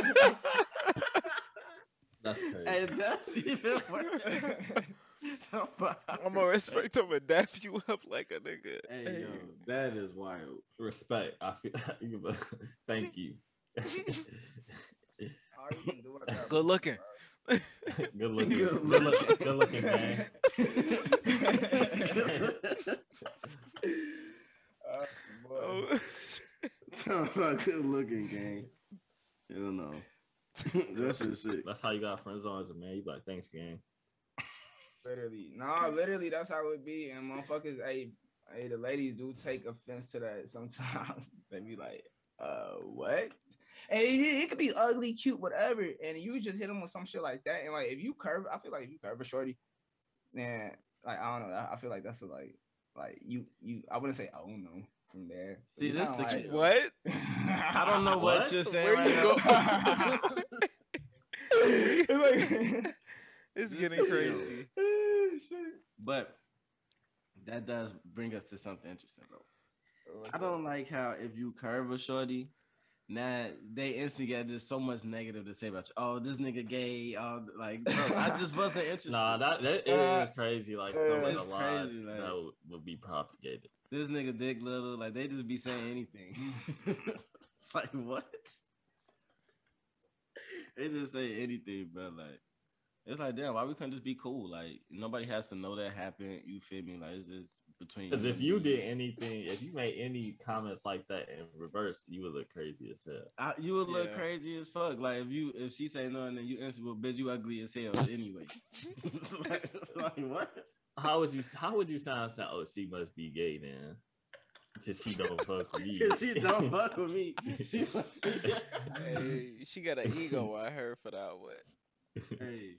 That's crazy. And that's even worse. I'm gonna respect him and dap you up like a nigga. Hey, yo, that is wild. Respect. I feel. Thank you. All you can do is that, Good looking. good looking. Good Good looking. Good looking man. Oh. Oh, Talking about good looking gang. Hell no. that shit sick. That's how you got friends on as a man. You be like, thanks, gang. Literally, no, literally, that's how it would be. And motherfuckers, hey, hey, the ladies do take offense to that sometimes. they be like, uh, what? And it, it could be ugly, cute, whatever. And you just hit them with some shit like that. And like, if you curve, I feel like if you curve a shorty, man, like I don't know. I, I feel like that's a, like, like you, you. I wouldn't say oh no from there. But See, this kinda like, what? I don't know what, What? you're saying. Where right you now. go? It's like- It's This getting crazy. but that does bring us to something interesting, bro. I don't like how if you curve a shorty, now they instantly got just so much negative to say about you. Oh, this nigga gay. Oh, like bro, I just wasn't interested. Nah, that, that it Uh, is crazy. Like some of it's the lies crazy, like- that would, would be propagated. this nigga dick little. Like they just be saying anything. it's like what? they just say anything, bro. Like it's like damn, why we couldn't just be cool? Like nobody has to know that happened. You feel me? Like it's just between. Because if you me. did anything, if you made any comments like that in reverse, you would look crazy as hell. I, you would look crazy as fuck. Like if you if she say no and then you answer, well, bitch, you ugly as hell anyway. like, like, what? How would you how would you sound saying, oh, she must be gay then? Since she don't fuck with me. Cause she don't fuck with me. She must be. Hey, she got an ego. I heard for that one. Hey,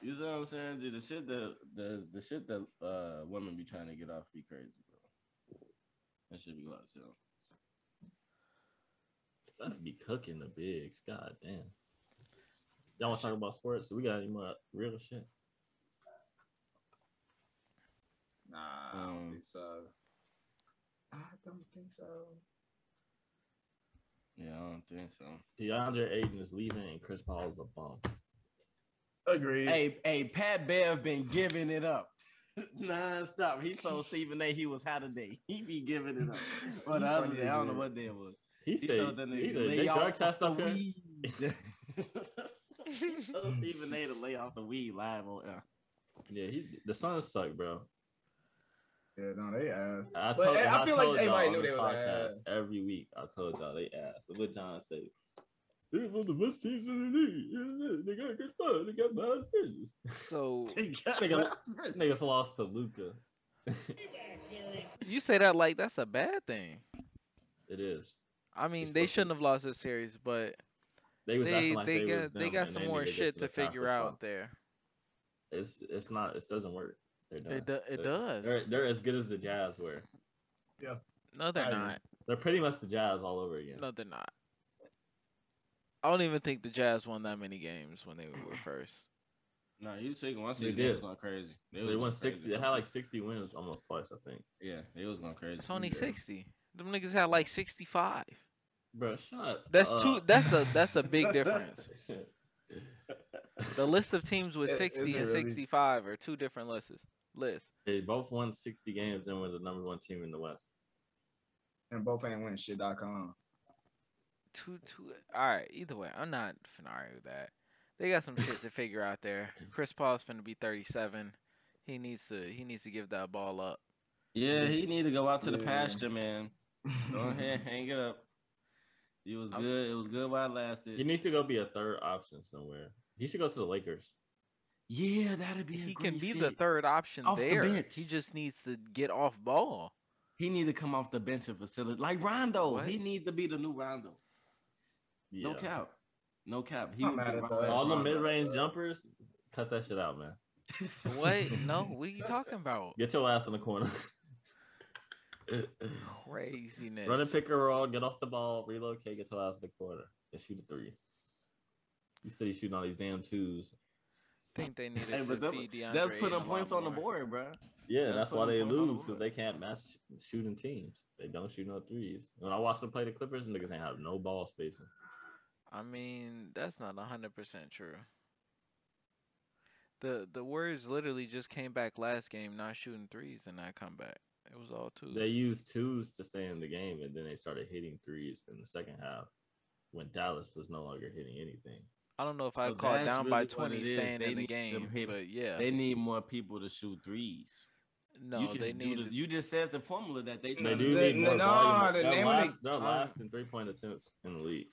you know what I'm saying? Dude, the shit that the the shit that uh women be trying to get off be crazy, bro. That should be wild as hell. Stuff be cooking the bigs. God damn. Y'all want to talk about sports? So we got any more real shit? Nah, I don't Um, think so. I don't think so. Yeah, I don't think so. DeAndre Ayton is leaving and Chris Paul is a bum. Agreed. Hey, hey, Pat Bev been giving it up. Non-stop. He told Stephen A he was hot today. He be giving it up. But the other day, I don't know what day it was. He, He said, told that he, nigga, they, lay they off drug test the weed. he told Stephen A to lay off the weed live on air. Yeah, he, the Suns suck, bro. yeah, no, they ass. I But told, I and I feel like told y'all everybody on knew this they was podcast ass. every week. I told y'all they ass. And what John said, they're one of the best teams in the league. They got good fun. They got bad pitches. So Nigga, Niggas lost to Luka. you say that like that's a bad thing. it is. I mean, It's they shouldn't have lost this series, but They was they like they, they, got was they got some they more need to get shit to to figure out final. there. It's it's not. It doesn't work. It do, it They're- does. They're, they're as good as the Jazz were. Yeah. No, they're I agree. not. They're pretty much the Jazz all over again. No, they're not. I don't even think the Jazz won that many games when they were first. No, you taking one They season. They did. was going crazy. They, was won sixty. crazy. They had like sixty wins almost twice, I think. yeah, they was going crazy. It's only Yeah. sixty. Them niggas had like sixty-five. Bro, shut. That's up. two. That's a that's a big difference. The list of teams with Is- is sixty it and really? sixty-five are two different lists. Lists. they both won sixty games and were the number one team in the West. And both ain't win shit.com. Two two. All right. Either way, I'm not finna argue with that. They got some shit to figure out there. Chris Paul's finna be thirty-seven. He needs to he needs to give that ball up. Yeah, he need to go out to the Yeah. pasture, man. Go ahead, hang it up. It was I'm- good. It was good while it lasted. He needs to go be a third option somewhere. He should go to the Lakers. yeah, that'd be. A He great can be fit. the third option Off the bench. He just needs to get off ball. He need to come off the bench and facilitate like Rondo. What? He need to be the new Rondo. Yeah. No cap. No cap. He would be at Rondo All the mid-range jumpers, cut that shit out, man. What? no. What are you talking about? Get your ass in the corner. Craziness. Run and pick and roll, get off the ball, relocate, get your ass in the corner, and shoot a three. You said he's shooting all these damn twos. think they need Hey, to that, feed DeAndre that's putting points on the board, bro. Yeah, That's that's why they points on the lose because board. they can't match shooting teams. They don't shoot no threes. When I watched them play the Clippers, them niggas ain't have no ball spacing. I mean, that's not hundred percent true. The the Warriors literally just came back last game, not shooting threes and not come back. It was all twos. They used twos to stay in the game, and then they started hitting threes in the second half when Dallas was no longer hitting anything. I don't know if So I'd call it down by really what twenty staying They in the game, hit- but yeah, They need more people to shoot threes. no, you they need. the- you just said the formula that they They do need more no, volume. the They're name of the- last, they're last in three point attempts in the league.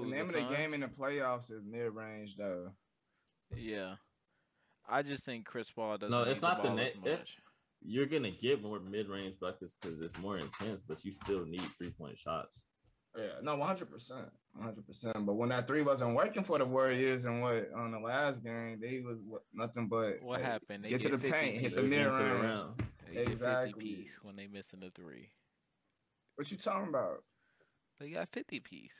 Who, The name of the the game in the playoffs is mid range though. Yeah, I just think Chris Paul doesn't. No, it's not the ball na- as it- You're gonna get more mid range buckets because it's more intense, but you still need three point shots. Yeah, no, one hundred percent, one hundred percent. But when that three wasn't working for the Warriors and what on the last game, they was what, nothing but What hey, happened? They get to the 50 paint, hit the mid range. round. They get Exactly. 50 piece when they missing the three. What you talking about? They got 50 piece.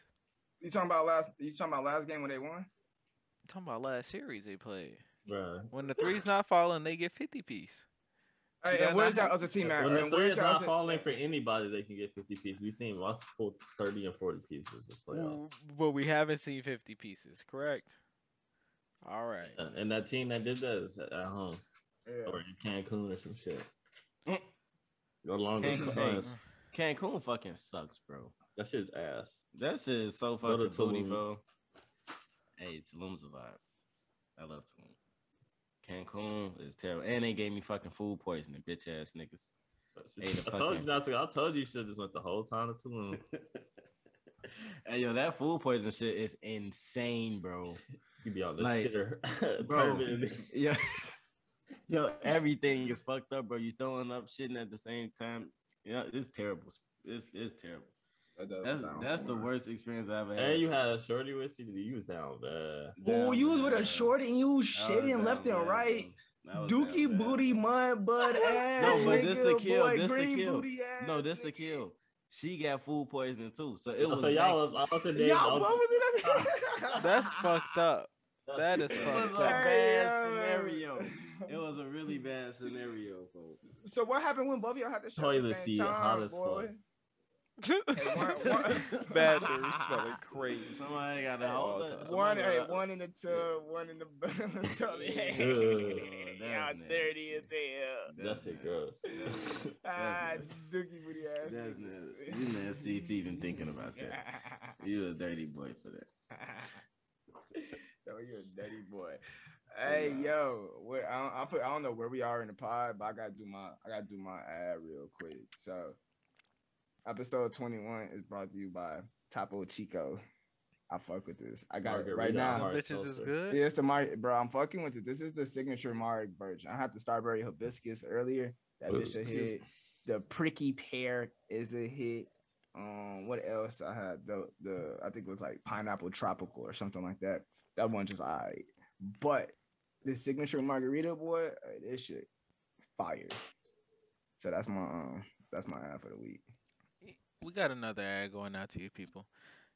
You talking about last? You talking about last game when they won? I'm talking about last series they played. Bruh. When the three's not falling, they get 50 piece. Hey, that and where's not that other team at? When the And three where's is that not other- falling for anybody, they can get 50 pieces. We've seen multiple 30 and 40 pieces this playoffs. But we haven't seen 50 pieces, correct? All right. Uh, And that team that did that is at home Yeah. or in Cancun or some shit. Mm. Go longer with the Cancun. Cancun fucking sucks, bro. That shit's ass. That shit is so fucking booty, bro. Hey, Tulum's a vibe. I love Tulum. Cancun is terrible, and they gave me fucking food poisoning, bitch ass niggas. Just- I told you not to. I told you you should have just went the whole time to Tulum. hey, yo, that food poisoning shit is insane, bro. You be on the Like, shitter. bro. Yeah. Yo, everything is fucked up, bro. You throwing up, shitting at the same time. Yeah, it's terrible. It's it's terrible. That That's that's the worst experience I've ever had. And you had a shorty with you. You was down bad. Oh, you was with a shorty and you was That was shitting left damn and right. bro. That was Dookie damn bad. booty mud butt ass. No, but this the kill, boy, this the kill. No, this the kill. She got food poisoning too. So it oh, was so y'all back- was alternating. Y'all, what was it? That's fucked up. That is it was a bad scenario. It was a really bad scenario, folks. So what happened when both y'all had to show at the same seat, time, hot as boy? fuck. Hey, one- one- Bathroom smelling crazy. Somebody got to hold the it. One, Somebody hey, one in the tub, one in the toilet. Ugh, Y'all that's dirty as hell. That shit gross. Ah, That's dookie booty ass. That's nasty. You nasty if you even thinking about that. You a dirty boy for that. Yo, you're a dirty boy. Hey, yo, where, I, I, put, I don't know where we are in the pod, but I gotta do my I gotta do my ad real quick. So, episode twenty one is brought to you by Topo Chico. I fuck with this. I got it right now. hard Bitches is seltzer. good. Yeah, it's the Mar, bro. I'm fucking with it. This is the signature Mark version. I had the Strawberry hibiscus earlier. That Oh, bitch a hit. The pricky pear is a hit. Um, what else I had? The the I think it was like pineapple tropical or something like that. That one just alright. But the signature margarita boy, uh, this shit fire. So that's my um that's my ad for the week. We got another ad going out to you people.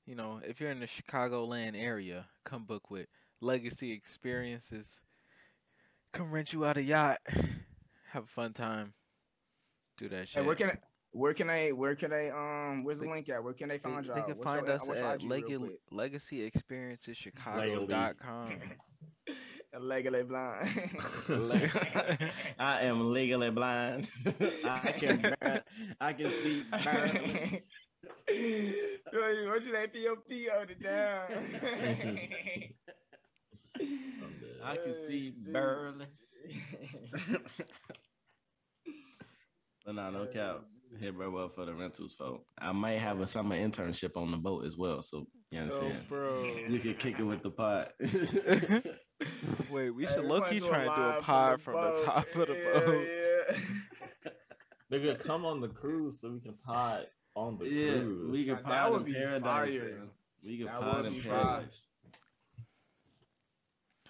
You know, if you're in the Chicagoland area, come book with Legacy Experiences. Come rent you out a yacht. Have a fun time. Do that Hey, shit. where can I where can I where can I um where's the link at? Where can they They, find they y'all? can find your- us at IG real Leg- quick? LegacyExperienceChicago.com. Legally blind. I am legally blind. I can burn, I can see burn. What you like POP on it down? I'm dead. I can see barely. But nah, no cap. Hit bro up for the rentals, folks. I might have a summer internship on the boat as well. So you oh, bro. You can kick it with the pot. Wait, we Hey, should we low key try and do a live pod from from the top of the Yeah, boat. yeah. Nigga, come on the cruise so we can pod on the yeah, cruise. we can That pod would in be paradise. fire. We can That pod would in paradise.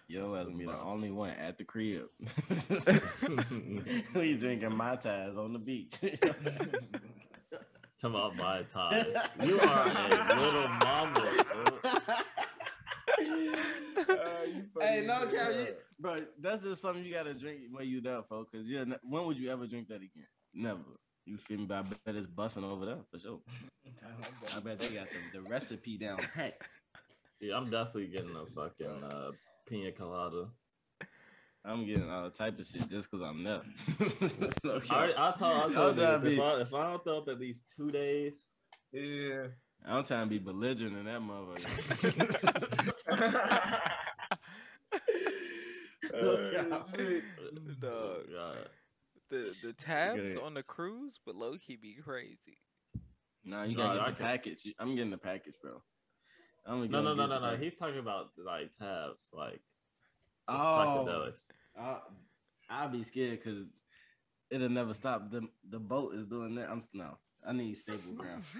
Yo, That's that's a gonna be the only one at the crib. we drinking mai tais on the beach. Talking about my ties. You are a little mama. bro. Uh, you funny hey, no as cap, you, bro. That's just something you gotta drink when you there, folks. Cause yeah, when would you ever drink that again? Never. You feel me? But I bet it's busting over there for sure. I bet they got the, the recipe down pat. Yeah, I'm definitely getting a fucking uh, pina colada. I'm getting all type of shit just because I'm there. I, already- I told, I I'm told trying niggas, to if, I, if I don't throw up at least two days, Yeah. I'm trying to be belligerent in that motherfucker. Dog. God. The the tabs on the cruise, but low key be crazy. nah, you gotta I get the can't. package. I'm getting the package, bro. I'm No, no, no, no, no. He's talking about like tabs, like oh, psychedelics. I'll, I'll be scared because it'll never stop. The the boat is doing that. I'm no. I need stable ground.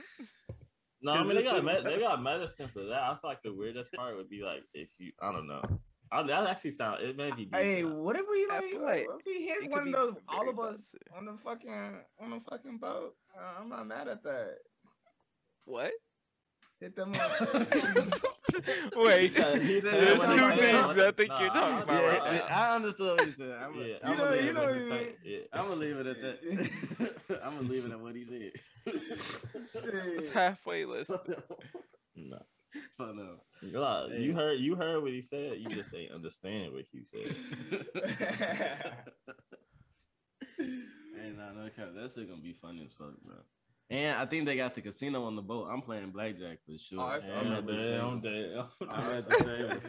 No, I mean they got thing- med- they got medicine for that. I feel like the weirdest part would be like if you I don't know. I, that actually sound it may be Hey, decent. what if we I like, what if we hit one of those all of us busted. on the fucking on the fucking boat? Uh, I'm not mad at that. What? Hit them up. Wait, said- there's two like, things I think Nah, you're talking I- about yeah, right I- I understood what he said. I'm, yeah, I'm You know- gonna you know what he he mean. Yeah. I'm gonna leave it at that. I'm gonna leave it at what he said. It's halfway listed. No. Fuck no. You like- Hey. you heard you heard what he said. You just ain't understand what he said. Hey, nah, no cap. That shit gonna be funny as fuck, bro. And I think they got the casino on the boat. I'm playing blackjack for sure. Oh, that's- I'm Damn, at the damn, table. damn. I'm at the table.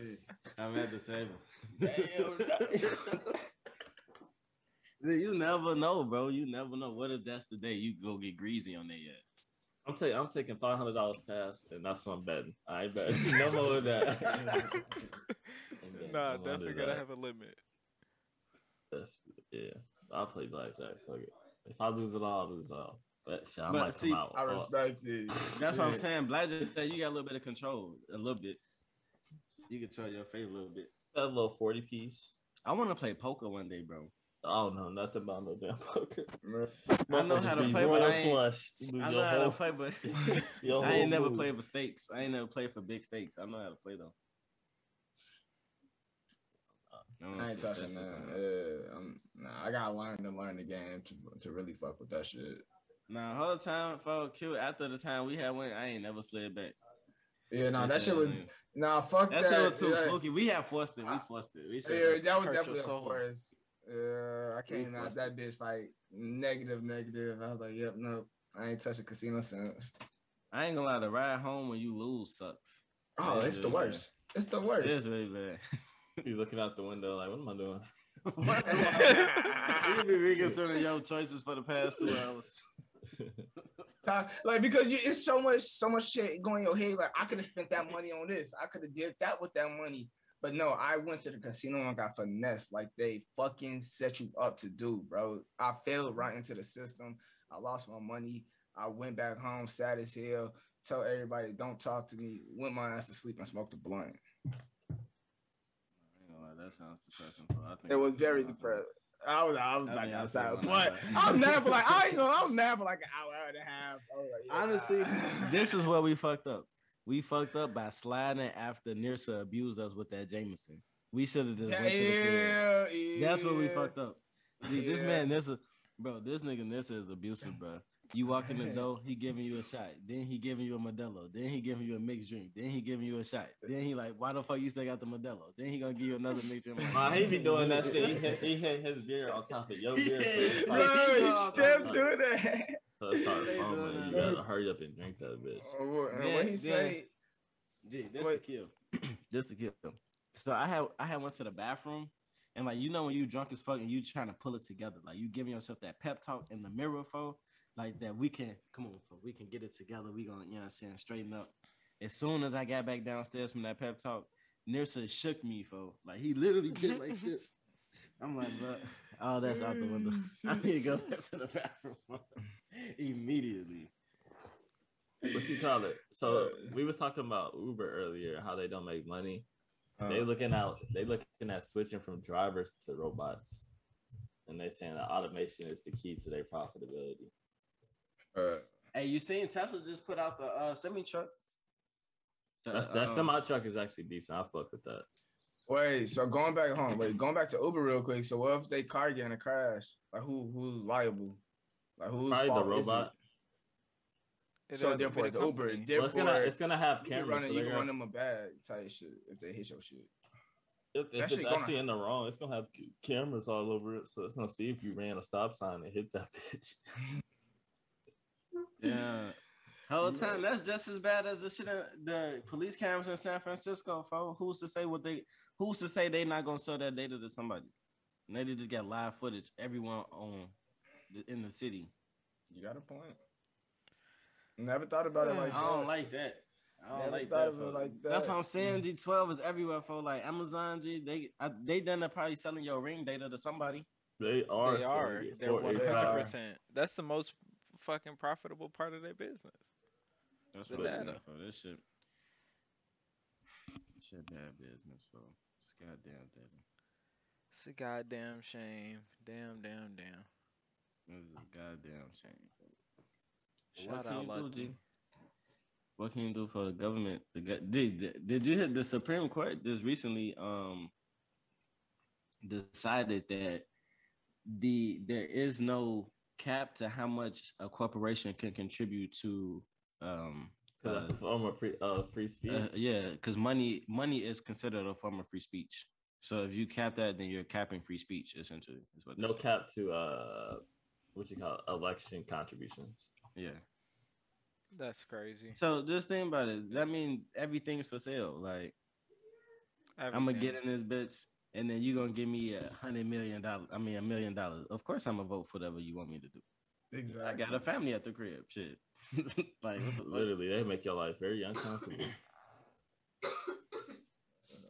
I'm at the table. Dude, you never know, bro. You never know. What if that's the day you go get greasy on their ass? I'm taking I'm taking five hundred dollars cash, and that's what I'm betting. I ain't betting no more than that. Nah, no definitely gotta that. have a limit. That's yeah. I'll play blackjack. Fuck it. If I lose it all, I lose it all. But shit, I But might see, come out. I respect it. That's what I'm Yeah. saying. Blackjack, you got a little bit of control, a little bit. You can control your fate a little bit. that little forty piece. I want to play poker one day, bro. I don't know nothing about no damn poker. I know how to play, but royal I ain't- flush. I your know how to play, but I ain't whole never played for stakes. I ain't never played for big stakes. I know how to play though. wanna I ain't touching that. Yeah, I'm, nah, I gotta learn to learn the game to, to really fuck with that shit. Nah, whole time for Q. After the time we had went, I ain't never slid back. Yeah, nah, that shit was man. nah, fuck That that. shit was too yeah. fluky. We had forced it. We forced it. We said Yeah, that. that was definitely a soul. force. Yeah, I We came out that bitch like negative, negative. I was like, yep, no, I ain't touched a casino since. I ain't gonna lie. The ride home when you lose sucks. Oh, That it's shit the is worst. It's the worst. It is really bad. He's looking out the window like, what am I doing? you be reconsidering your choices for the past two hours. Like because you, it's so much, so much shit going in your head. Like I could have spent that money on this. I could have did that with that money. But no, I went to the casino and got finessed like they fucking set you up to do, bro. I failed right into the system. I lost my money. I went back home sad as hell. Tell everybody don't talk to me. Went my ass to sleep and smoked a blunt. I ain't gonna lie, that sounds depressing. I It was very depressing. I was, I was I like outside, but like- I'm never like I ain't gonna, I'm never like an hour, hour and a half. Like, yeah. Honestly, this is where we fucked up. We fucked up by sliding after Nirsa abused us with that Jameson. We should have just yeah, went to the crib. yeah, That's what we fucked up. See, this Yeah. man, Nissa, bro, this nigga Nissa is abusive, bro. You walk in the door, he giving you a shot. Then he giving you a Modelo. Then he giving you a mixed drink. Then he giving you a shot. Then he like, why the fuck you still got the Modelo? Then he gonna give you another mixed drink. I'm Nah, he be doing that shit. He hit, he hit his beer on top of your beer. So it's Yeah. like, Bro, Like, you no, still no, do that. So it started They doing foaming. You gotta hurry up and drink that bitch. Oh, what, Yeah, what he yeah. say? Gee, this the kill. this the kill. So I had I had went to the bathroom and like you know when you drunk as fuck and you trying to pull it together, like you giving yourself that pep talk in the mirror for like that we can come on, fo, we can get it together. We gonna, you know what I'm saying, straighten up. As soon as I got back downstairs from that pep talk, Nirsa shook me for like he literally did like this. I'm like, bro, oh that's out the window. I need to go back to the bathroom immediately. What you call it? So we was talking about Uber earlier, how they don't make money. Uh, they looking out. They looking at switching from drivers to robots, and they saying that automation is the key to their profitability. uh, Hey, you seen Tesla just put out the uh, semi truck? That's that semi truck is actually decent. I fuck with that. Wait, so going back home, wait, going back to Uber real quick. So what if they car get in a crash? Like who who's liable? Like who's Probably the fault is it? robot. It So has to be therefore, the the Uber, company. Well, it's gonna therefore, it's gonna have cameras. run, so you can run gonna- them a bad type shit if they hit your shit. If, That if it's shit gonna- in the wrong, it's gonna have cameras all over it, so it's gonna see if you ran a stop sign and hit that bitch. Yeah. Whole time that's just as bad as the shit in the police cameras in San Francisco, fo. Who's to say what they who's to say they're not gonna sell that data to somebody? And they just got live footage, everyone on the, in the city. You got a point. Never thought about it like that. I that. don't like that. I don't Never like that, of it fo. like That's what I'm saying. G12 is everywhere for like Amazon. G they I, they done are probably selling your ring data to somebody. They are. they are. They're for one a hundred percent. That's the most fucking profitable part of their business. That's The what I'm data. saying, for this shit. Shit bad business, for It's goddamn. It's a goddamn shame. Damn, damn, damn. This is a goddamn shame. Shout What can out you do, Lucky. What can you do for the government? The did did you hit the Supreme Court just recently um decided that the there is no cap to how much a corporation can contribute to um 'Cause that's uh, a form of free, uh, free speech. uh, yeah, because money money is considered a form of free speech. So if you cap that, then you're capping free speech. Essentially, is what no cap to uh, what you call it, election contributions. Yeah. That's crazy. So just think about it. That means everything's for sale. Like I'm gonna get in this bitch, and then you're gonna give me a hundred million dollars. I mean, a million dollars. Of course, I'm gonna vote for whatever you want me to do. Exactly. I got a family at the crib. Shit. like, what the fuck? Literally, they make your life very uncomfortable.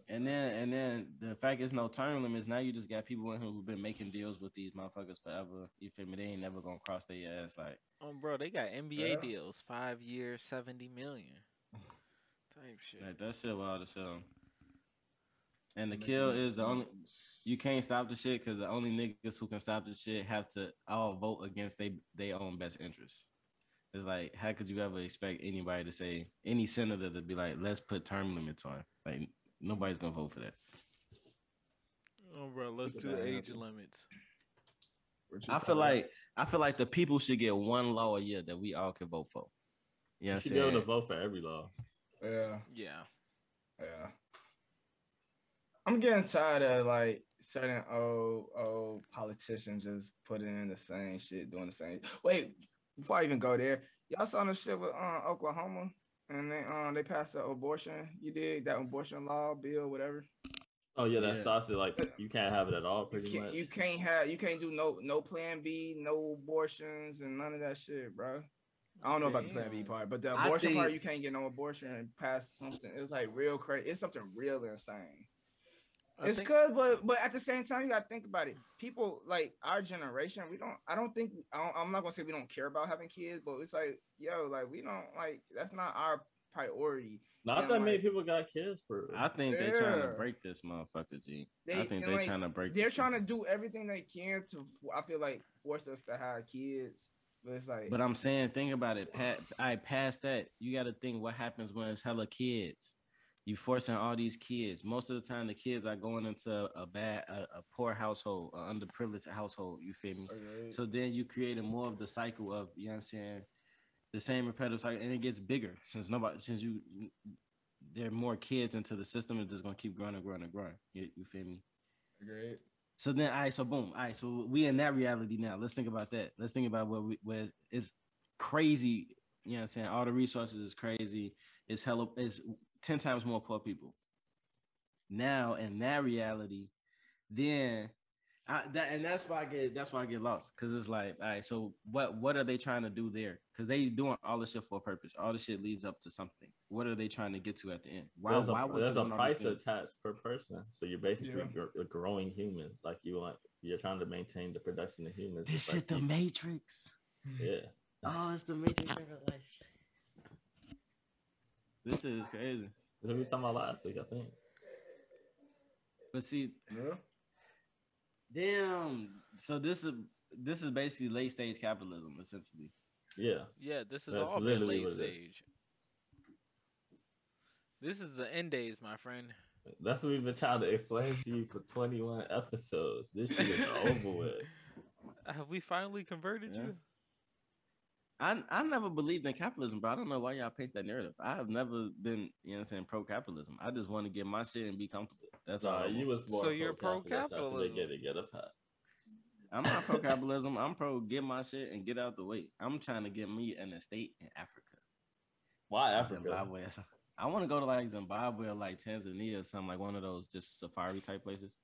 and then and then the fact is no term limits. Now you just got people in here who've been making deals with these motherfuckers forever. You feel me? They ain't never gonna cross their ass. Like, Oh, bro, they got NBA Yeah. deals, five years, seventy million. Type shit. like that shit wild as hell. And the kill is the only. Smart. You can't stop the shit because the only niggas who can stop the shit have to all vote against they they own best interests. It's like, how could you ever expect anybody to say any senator to be like, let's put term limits on? Like nobody's gonna vote for that. Oh, bro, let's do age limits. I feel like I feel like the people should get one law a year that we all can vote for. Yeah, you should be able to vote for every law. yeah, Yeah. yeah. I'm getting tired of like certain old old politicians just putting in the same shit, doing the same. Wait, before I even go there, y'all saw the shit with uh, Oklahoma, and they um they passed the abortion. You did that abortion law bill, whatever. Oh yeah, that Yeah. stops it. Like you can't have it at all, You pretty can't, much. you can't have you can't do no no plan B, no abortions, and none of that shit, bro. I don't know about the plan B part, but the I abortion part, you can't get no abortion and pass something. It's like real crazy. It's something real insane. I it's think- good, but but at the same time, you gotta think about it. People like our generation, we don't. I don't think. I don't, I'm not gonna say we don't care about having kids, but it's like, yo, like we don't like. That's not our priority. Not and, that many people got kids for. I think they're trying to break this motherfucker, G. They- I think they're like, trying to break. They're this trying to do everything they can to. I feel like force us to have kids, but it's like. But I'm saying, think about it. Pat, I past that. You got to think what happens when it's hella kids. You forcing all these kids. Most of the time, the kids are going into a bad, a, a poor household, an underprivileged household. You feel me? Okay. So then you creating more of the cycle of you know what I'm saying, the same repetitive cycle, and it gets bigger since nobody since you there are more kids into the system. It's just gonna keep growing and growing and growing. You, you feel me? Great. So then, all right, so boom, all right, so we in that reality now. Let's think about that. Let's think about what we where it's crazy. You know what I'm saying? All the resources is crazy. It's hella it's 10 times more poor people. Now in that reality, then I, that and that's why I get that's why I get lost because it's like, all right, so what what are they trying to do there? Because they doing all this shit for a purpose. All this shit leads up to something. What are they trying to get to at the end? Why there's a, why there's a doing all these price things? attached per person, so you're basically Yeah. gr- a growing humans. Like you want, you're trying to maintain the production of humans. This It's shit, like the you- Matrix. yeah. Oh, it's the Matrix of life. This is crazy. That's what we was talking about last week, I think. But see, Yeah. damn. So this is this is basically late stage capitalism, essentially. Yeah, Yeah, this is That's all been late what it is. stage. This is the end days, my friend. that's what we've been trying to explain to you for 21 episodes. This shit is over with. Have we finally converted Yeah. you? I I never believed in capitalism, but I don't know why y'all paint that narrative. I have never been, you know, I'm saying pro capitalism. I just want to get my shit and be comfortable. That's all. Nah, I you was more So you're pro-capitalist after pro-capitalism. Get to get a pat. I'm not pro capitalism. I'm pro get my shit and get out the way. I'm trying to get me an estate in Africa. Why Africa? Zimbabwe. I want to go to like Zimbabwe or like Tanzania or something like one of those just safari type places.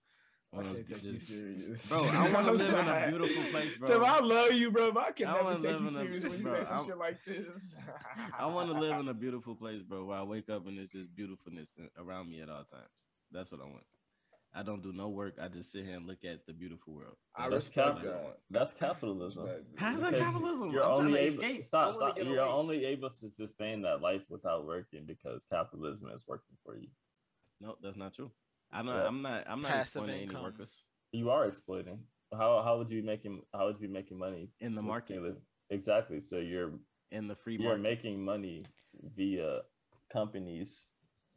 I One of can't take you serious. Bro, I want to I'm live in a beautiful place, bro. Tim, I love you, bro. But I can I never wanna take live you in a- serious when you bro, say some I'm- shit like this. I want to live in a beautiful place, bro, where I wake up and there's just beautifulness around me at all times. That's what I want. I don't do no work. I just sit here and look at the beautiful world. I That's respect cap- that. That's capitalism. But- How's that capitalism? You're I'm trying only to able, escape. I Stop, wanna stop. You're away. only able to sustain that life without working because capitalism is working for you. No, that's not true. I'm not. Yeah. I'm not. I'm not Passive exploiting any income. workers You are exploiting. How how would you be making how would you be making money in the market, live- Exactly. So you're in the free you're market. making money via companies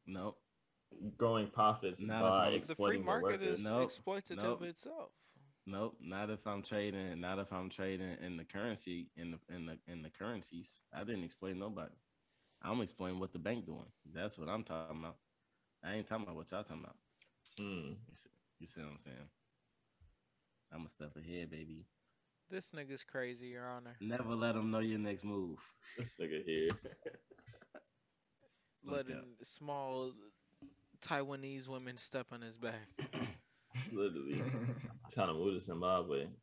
no, growing profits Not by I'm- The free exploiting the market workers. is Nope, exploitative nope. itself. nope. Not if I'm trading. Not if I'm trading in the currency in the in the in the currencies. I didn't explain nobody. I'm explaining what the bank doing. That's what I'm talking about. I ain't talking about what y'all talking about. Hmm. You see, what I'm saying? I'm a step ahead, baby. This nigga's crazy, Your Honor. Never let them know your next move. This nigga here. Look Letting out. small Taiwanese women step on his back. Literally trying to move to Zimbabwe.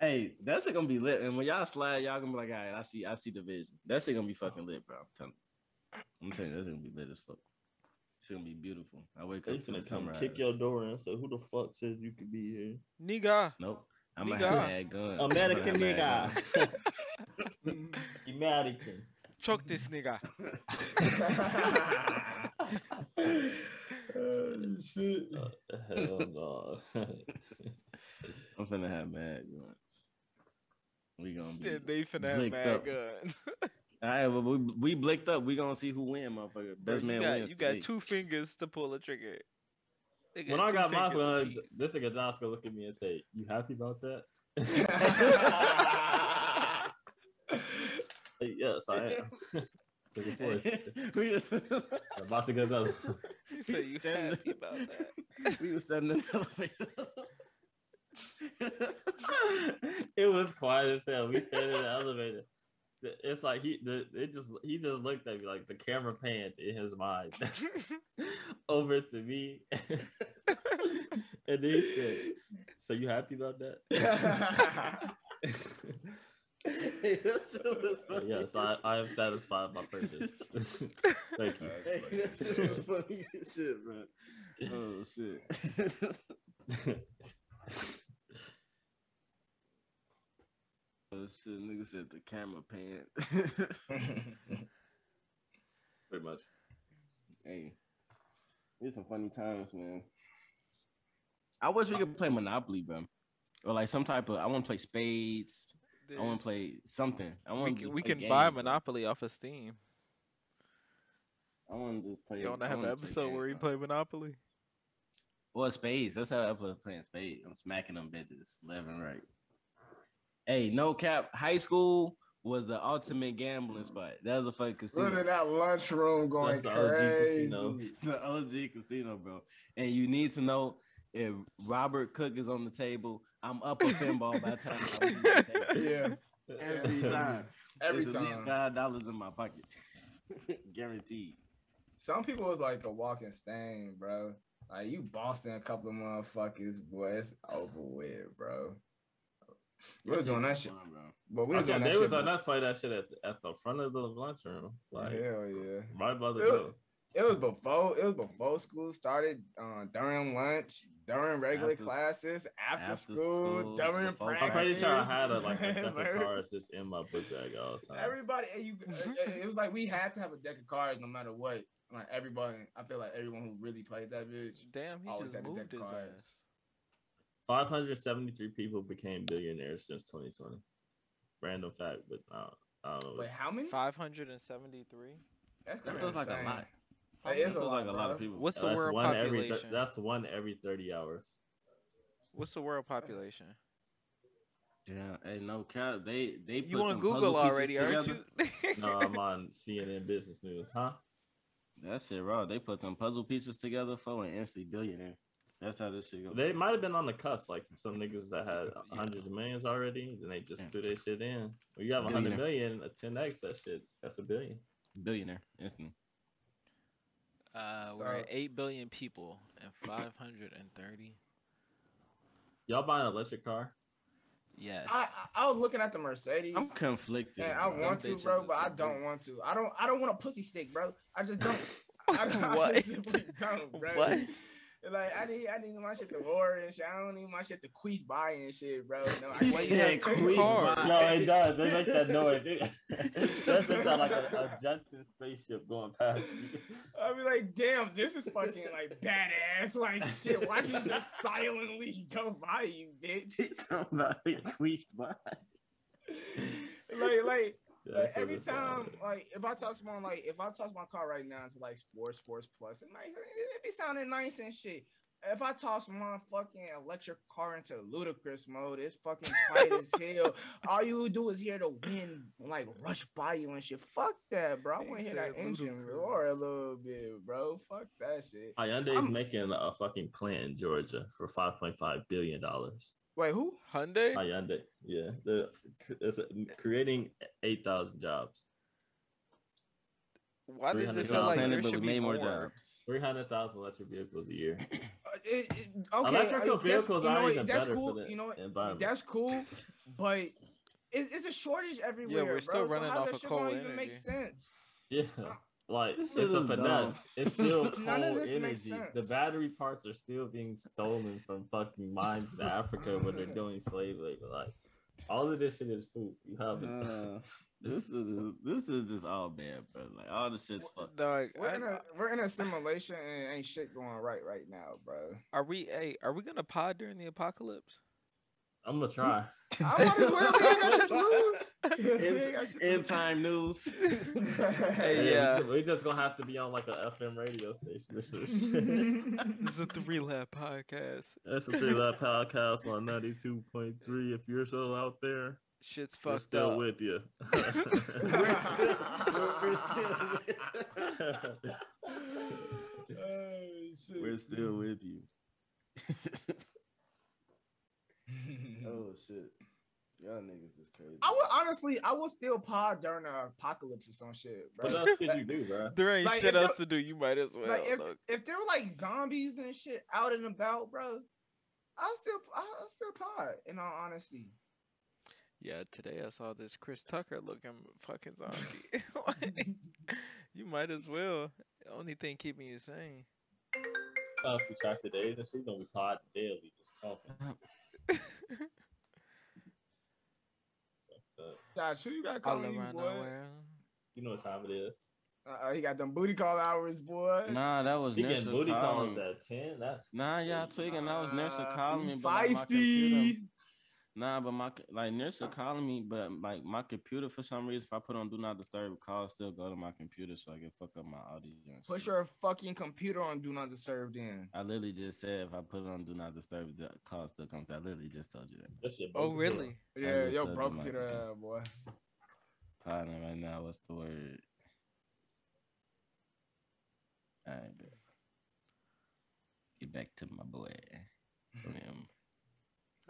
Hey, that shit gonna be lit. And when y'all slide, y'all gonna be like, all right, I see, I see the vision. That shit gonna be fucking lit, bro. I'm telling you. I'm telling you, that's gonna be lit as fuck. It's gonna be beautiful. I wake They up to the finna come sunrise. kick your door and say, "Who the fuck said you could be here?" Nigga. Nope. I'm gonna Nigga. have mad guns. American I'm gonna have nigga. mad. American. Choke this nigga. oh, shit. Uh, hell no. I'm finna have mad guns. We gonna be. Yeah, they finna have mad up. guns. All right, well, we we blicked up. We gonna see who win, motherfucker. Bro, Best you man got, wins. You got two fingers to pull a trigger. When I got my fingers guns, this nigga John's gonna look at me and say, "You happy about that?" Like, yes, I am. Look at we was, about to go another. He said you Stand- happy about that. we were standing in the elevator. it was quiet as hell. We stayed in the elevator. It's like he, the, it just, he just looked at me like the camera panned in his mind over to me, and then he said, "So you happy about that?" yes, I, I am satisfied with my purchase. Thank you. Hey, that shit was funny as shit, bro. Oh shit. Oh shit, nigga said the camera pan. Pretty much. hey, it's some funny times, man. I wish we could play Monopoly, bro. Or like some type of I want to play spades. I want to play something. I We can, we play can buy games, bro. Monopoly off of Steam. I want to play. You want to have an episode games, where you bro. play Monopoly? Or spades. That's how I play playing spades. I'm smacking them bitches left and right. Hey, no cap. High school was the ultimate gambling spot. That was a fucking casino. Running that lunchroom going That's the OG crazy. casino. the OG casino, bro. And you need to know if Robert Cook is on the table, I'm up a pinball by the time I the. Yeah, Every time. every time. at least five dollars in my pocket. Guaranteed. Some people was like a walking stain, bro. Like you bossing a couple of motherfuckers, boy. It's over with, bro. We was doing that shit, Fun, bro. but we was Okay, doing that they shit. was but- letting us play that shit at the, at the front of the lunchroom, like Hell yeah. right by the It was- door. It was before it was before school started, uh, during lunch, during regular After- classes, after, after school, school, during practice. I'm pretty sure I had a like a deck of cards just in my book bag all the time. Everybody, you, it it was like we had to have a deck of cards no matter what. Like everybody, I feel like everyone who really played that bitch. Damn, he just had to moved take his cards. ass. 573 people became billionaires since 2020. Random fact, but uh, I don't know. Wait, how many? 573? That's That kinda feels like a lot. It That is a feels lot, like a lot of people. What's the that's world one every thir- population? that's one every 30 hours. What's the world population? Yeah, hey, no cap. They they put You on Google already, aren't together. you? No, I'm on CNN Business News, huh? That's it, raw. They put them puzzle pieces together for an instant billionaire. That's how this shit goes. They might have been on the cusp, like some niggas that had Yeah. hundreds of millions already, and they just Yeah. threw their shit in. When you have a hundred Billionaire. million, a ten x, that shit, that's a billion. billionaire instantly. Uh, we're at eight billion people and five hundred and thirty. Y'all buy an electric car? Yes. I, I I was looking at the Mercedes. I'm conflicted. and I bro. want to, bro, but I don't want to. I don't. I don't want a pussy stick, bro. I just don't. I, I What? just simply don't, bro. What? Like I need, I need my shit to roar and shit. I don't need my shit to queef by and shit, bro. No, I He Why said have queef by. No, it does. They make that noise. It, that sounds like a, a Jetson spaceship going past me. I'll be like, damn, this is fucking like badass. Like shit, why you just silently go by you, bitch? Somebody queefed by. Like, like, Yeah, like every time, like if I touch my like if I touch my car right now to like sports, sports plus, and like it be sounding nice and shit. If I toss my fucking electric car into ludicrous mode, it's fucking quiet as hell. All you do is hear the wind like rush by you and shit. Fuck that, bro. I want to hear that engine ludicrous. roar a little bit, bro. Fuck that shit. Hyundai's I'm- making a fucking plant in Georgia for five point five billion dollars. Wait, who? Hyundai. Hyundai, yeah, they're it's creating eight thousand jobs, Why does it feel like Planet, there should be more more? jobs. three hundred thousand electric vehicles a year. Uh, it- it- okay, Electrical that's- vehicles are even that's better for cool. the you know what? environment. That's cool, but it, it's a shortage everywhere. Yeah, we're still bro, running so off that of shit cool make energy. sense? Yeah, like This it's a is finesse. dumb. It's still None of coal this makes energy. The battery parts are still being stolen from fucking mines in Africa where they're doing slave labor. Like all of this shit is food. You have it. Uh, this is this is just all bad, bro. Like all the shit's fucked. Dog, We're I- in a we're in a simulation and ain't shit going right right now, bro. are we? Hey, are we gonna pod during the apocalypse? I'm gonna try. I might as well. We ain't got shit to lose. We ain't End, got shit to end time news. Hey, Yeah, yeah. we- we just gonna have to be on like a FM radio station. or some shit. This is a three lap podcast. That's a three lap podcast on ninety two point three. If you're still out there, Shit's we're fucked still up. with you. we're still, we're, we're still, Oh, shit. we're still with you. Oh shit, y'all niggas is crazy. I would honestly, I would still pod during the apocalypse or some shit, bro. what else could you do, bro? There ain't Like, shit if else to do. You might as well. like if, if there were like zombies and shit out and about, bro, I'll still I'll still pod. In all honesty, Yeah, today I saw this Chris Tucker looking fucking zombie. Like, you might as well. Only thing keeping you sane. Uh, we track today, days and shit, gonna be pod daily, just talking. Josh, who you got All calling you, around boy? nowhere. you know what time it is. Uh, he got them booty call hours, boy. Nah, that was He getting booty calling calls at ten. That's Nah, y'all crazy. tweaking. That was Nursa Uh, calling me, you but like, my computer. Feisty. Nah, but my c- like Nursa calling me, but like my computer for some reason, if I put on Do Not Disturb, calls still go to my computer, so I can fuck up my audio. and Put shit. your fucking computer on Do Not Disturb then. I literally just said if I put it on Do Not Disturb, the call still comes. I literally just told you that. That shit Oh, broke as really? Yeah, just yo, bro, you, computer, Microsoft. uh, boy. Partner right now, what's the word? All right, get back to my boy. Um,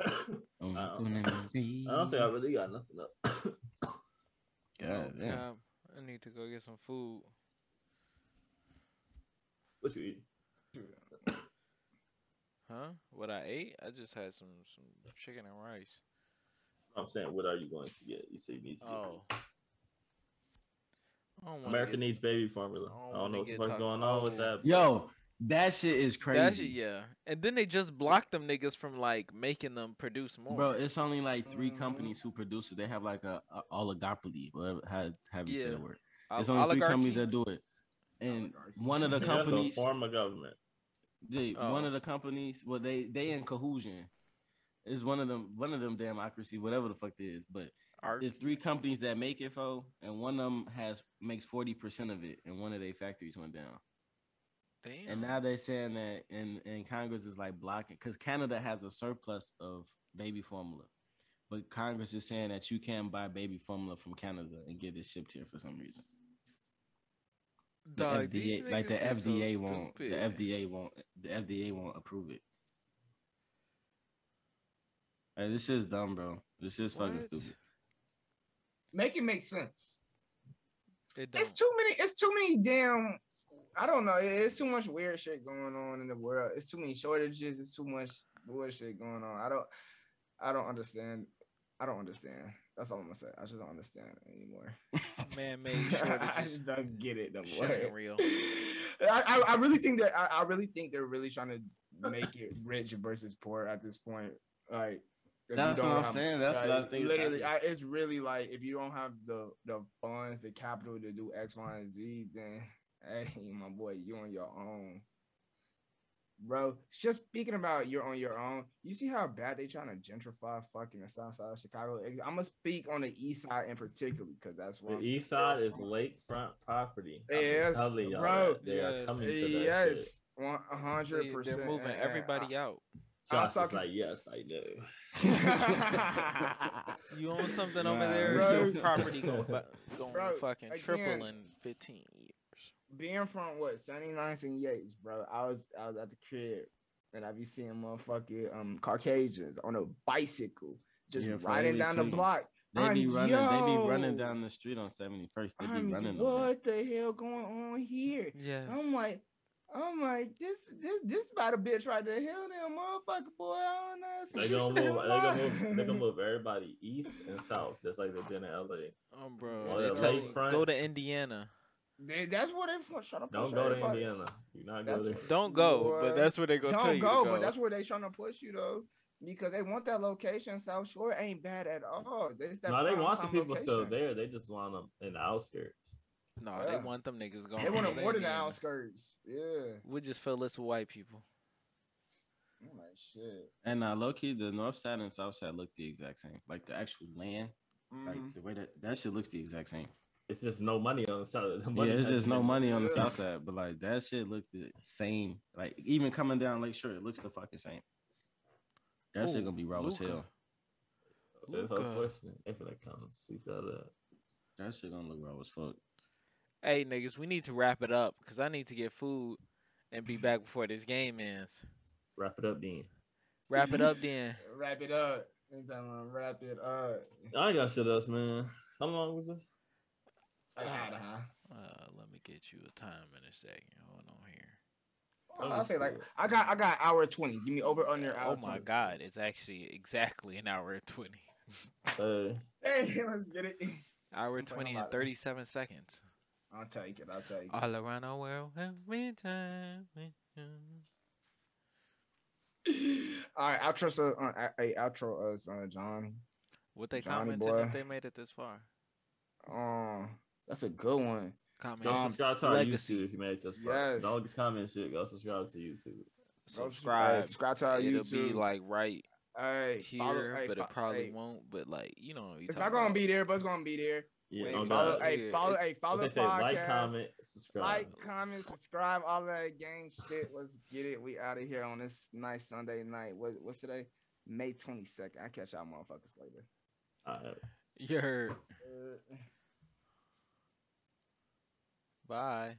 Oh, I don't I don't think I really got nothing up. God Oh, damn. I need to go get some food. what you eat? Huh? What I ate? I just had some some chicken and rice. I'm saying, what are you going to get? You say you need to get. Oh. I don't wanna America get- needs baby formula. I don't I don't know what the fuck's going on with oh. that. Yo, that shit is crazy. That shit, yeah. And then they just blocked them niggas from like making them produce more. Bro, it's only like 3 Mhm. companies who produce it. They have like a, a oligopoly, whatever how have you say Yeah. the word. It's only three companies that do it. And Oligarchy. one of the That's companies a form of government. Jay, one Oh. of the companies, well, they they in cohesion. It's one of them, one of them democracy, whatever the fuck it is. But there's three companies that make it, for, and one of them has makes forty percent of it, and one of their factories went down. Damn. And now they're saying that, and and Congress is like blocking because Canada has a surplus of baby formula, but Congress is saying that you can buy baby formula from Canada and get it shipped here for some reason. Dog, these FDA, like the niggas is so FDA won't, the. FDA won't, the FDA won't approve it. Hey, this is dumb, bro. This is fucking What? stupid. Make it make sense. It don't. It's too many. It's too many damn. I don't know. It's too much weird shit going on in the world. It's too many shortages. It's too much bullshit going on. I don't. I don't understand. I don't understand. That's all I'm gonna say. I just don't understand anymore. Man-made I just don't get it no Shit more. ain't real. I, I, I really think that I, I really think they're really trying to make it rich versus poor at this point. Like if That's what I'm have- saying. That's what I think is Literally, I, it's really like if you don't have the the funds, the capital to do X, Y, and Z, then hey, my boy, you on your own. Bro, just speaking about you're on your own, you see how bad they trying to gentrify fucking the south side of Chicago? I'm gonna speak on the east side in particular because that's what The I'm east side is lakefront property. I've been Yes, y'all bro. that. They are Yes. coming to that shit. Yes, one hundred percent. they're moving everybody uh, out. I'm Josh is like, yes, I know. You own something over there, bro. your property going ba- going Bro, fucking triple in 15 years. Being from what 79th and Yates, bro, I was I was at the crib and I be seeing motherfucking um Caucasians on a bicycle just Yeah, riding they down the block. They be I'm- running. They be running down the street on 71st. They be I'm, running. what the hell going on here? Yeah. I'm like, I'm like, this this this about a bitch right there. Hell damn motherfucker boy. I don't know. They gonna move. They gonna move. They gonna move everybody east and south, just like they did in LA. Oh, bro. They that tell you, lakefront? go to Indiana. They, that's what they f- trying to push. Don't go to. Indiana. You not That's go there. Don't go, Boy. but that's where they gonna tell Don't you go, to go. but that's where they trying to push you though, because they want that location. South Shore ain't bad at all. It's that No, they want the time people still there. They just want them in the outskirts. no, Yeah. they want them niggas going. They want to to more than the outskirts. Yeah. We just fill this with white people. I'm like shit. And uh, low key, the north side and south side look the exact same. Like the actual land, like Mhm. the way that that shit looks the exact same. It's just no money on the south. The Yeah, it's just no money on the south side, but like that shit looks the same. Like even coming down Lake Shore, it looks the fucking same. That shit gonna be raw as hell. It's Luka. unfortunate. If it comes, sweep that up. That shit gonna look raw as fuck. Hey niggas, we need to wrap it up because I need to get food and be back before this game ends. Wrap it up, Dean. Wrap it up then. Wrap it up. Anytime I wrap it up. I ain't got shit else, man. How long was this? I got it, huh? Uh, let me get you a time in a second. Hold on here. Well, Oh, I say like. I got I got hour twenty. Give me over under hour. Oh my 20. god, it's actually exactly an hour and twenty. Hey, Hey, let's get it. Hour I'm twenty and thirty-seven seconds. I'll take it. I'll take it. All around the world, every time. we come. All right, outro. So, uh, a outro us, uh, John. What they Johnny commented boy. if they made it this far? Um, that's a good one. Comment. go subscribe to our legacy. YouTube if you made it this far. Yes. Don't just comment shit. Go subscribe to YouTube. Go subscribe. Subscribe to our It'll YouTube. be like right hey, here, follow, hey, but fo- it probably hey, won't. But like you know, what you It's not gonna about. be there, but it's gonna be there. Yeah, Wait, follow, hey, Yeah, follow, it's- hey, follow What they the say, podcast. like, comment, subscribe. like, comment, subscribe, all that gang shit. Let's get it. We out of here on this nice Sunday night. What, what's today? May 22nd. I catch y'all motherfuckers later. All right. You heard. Uh, Bye.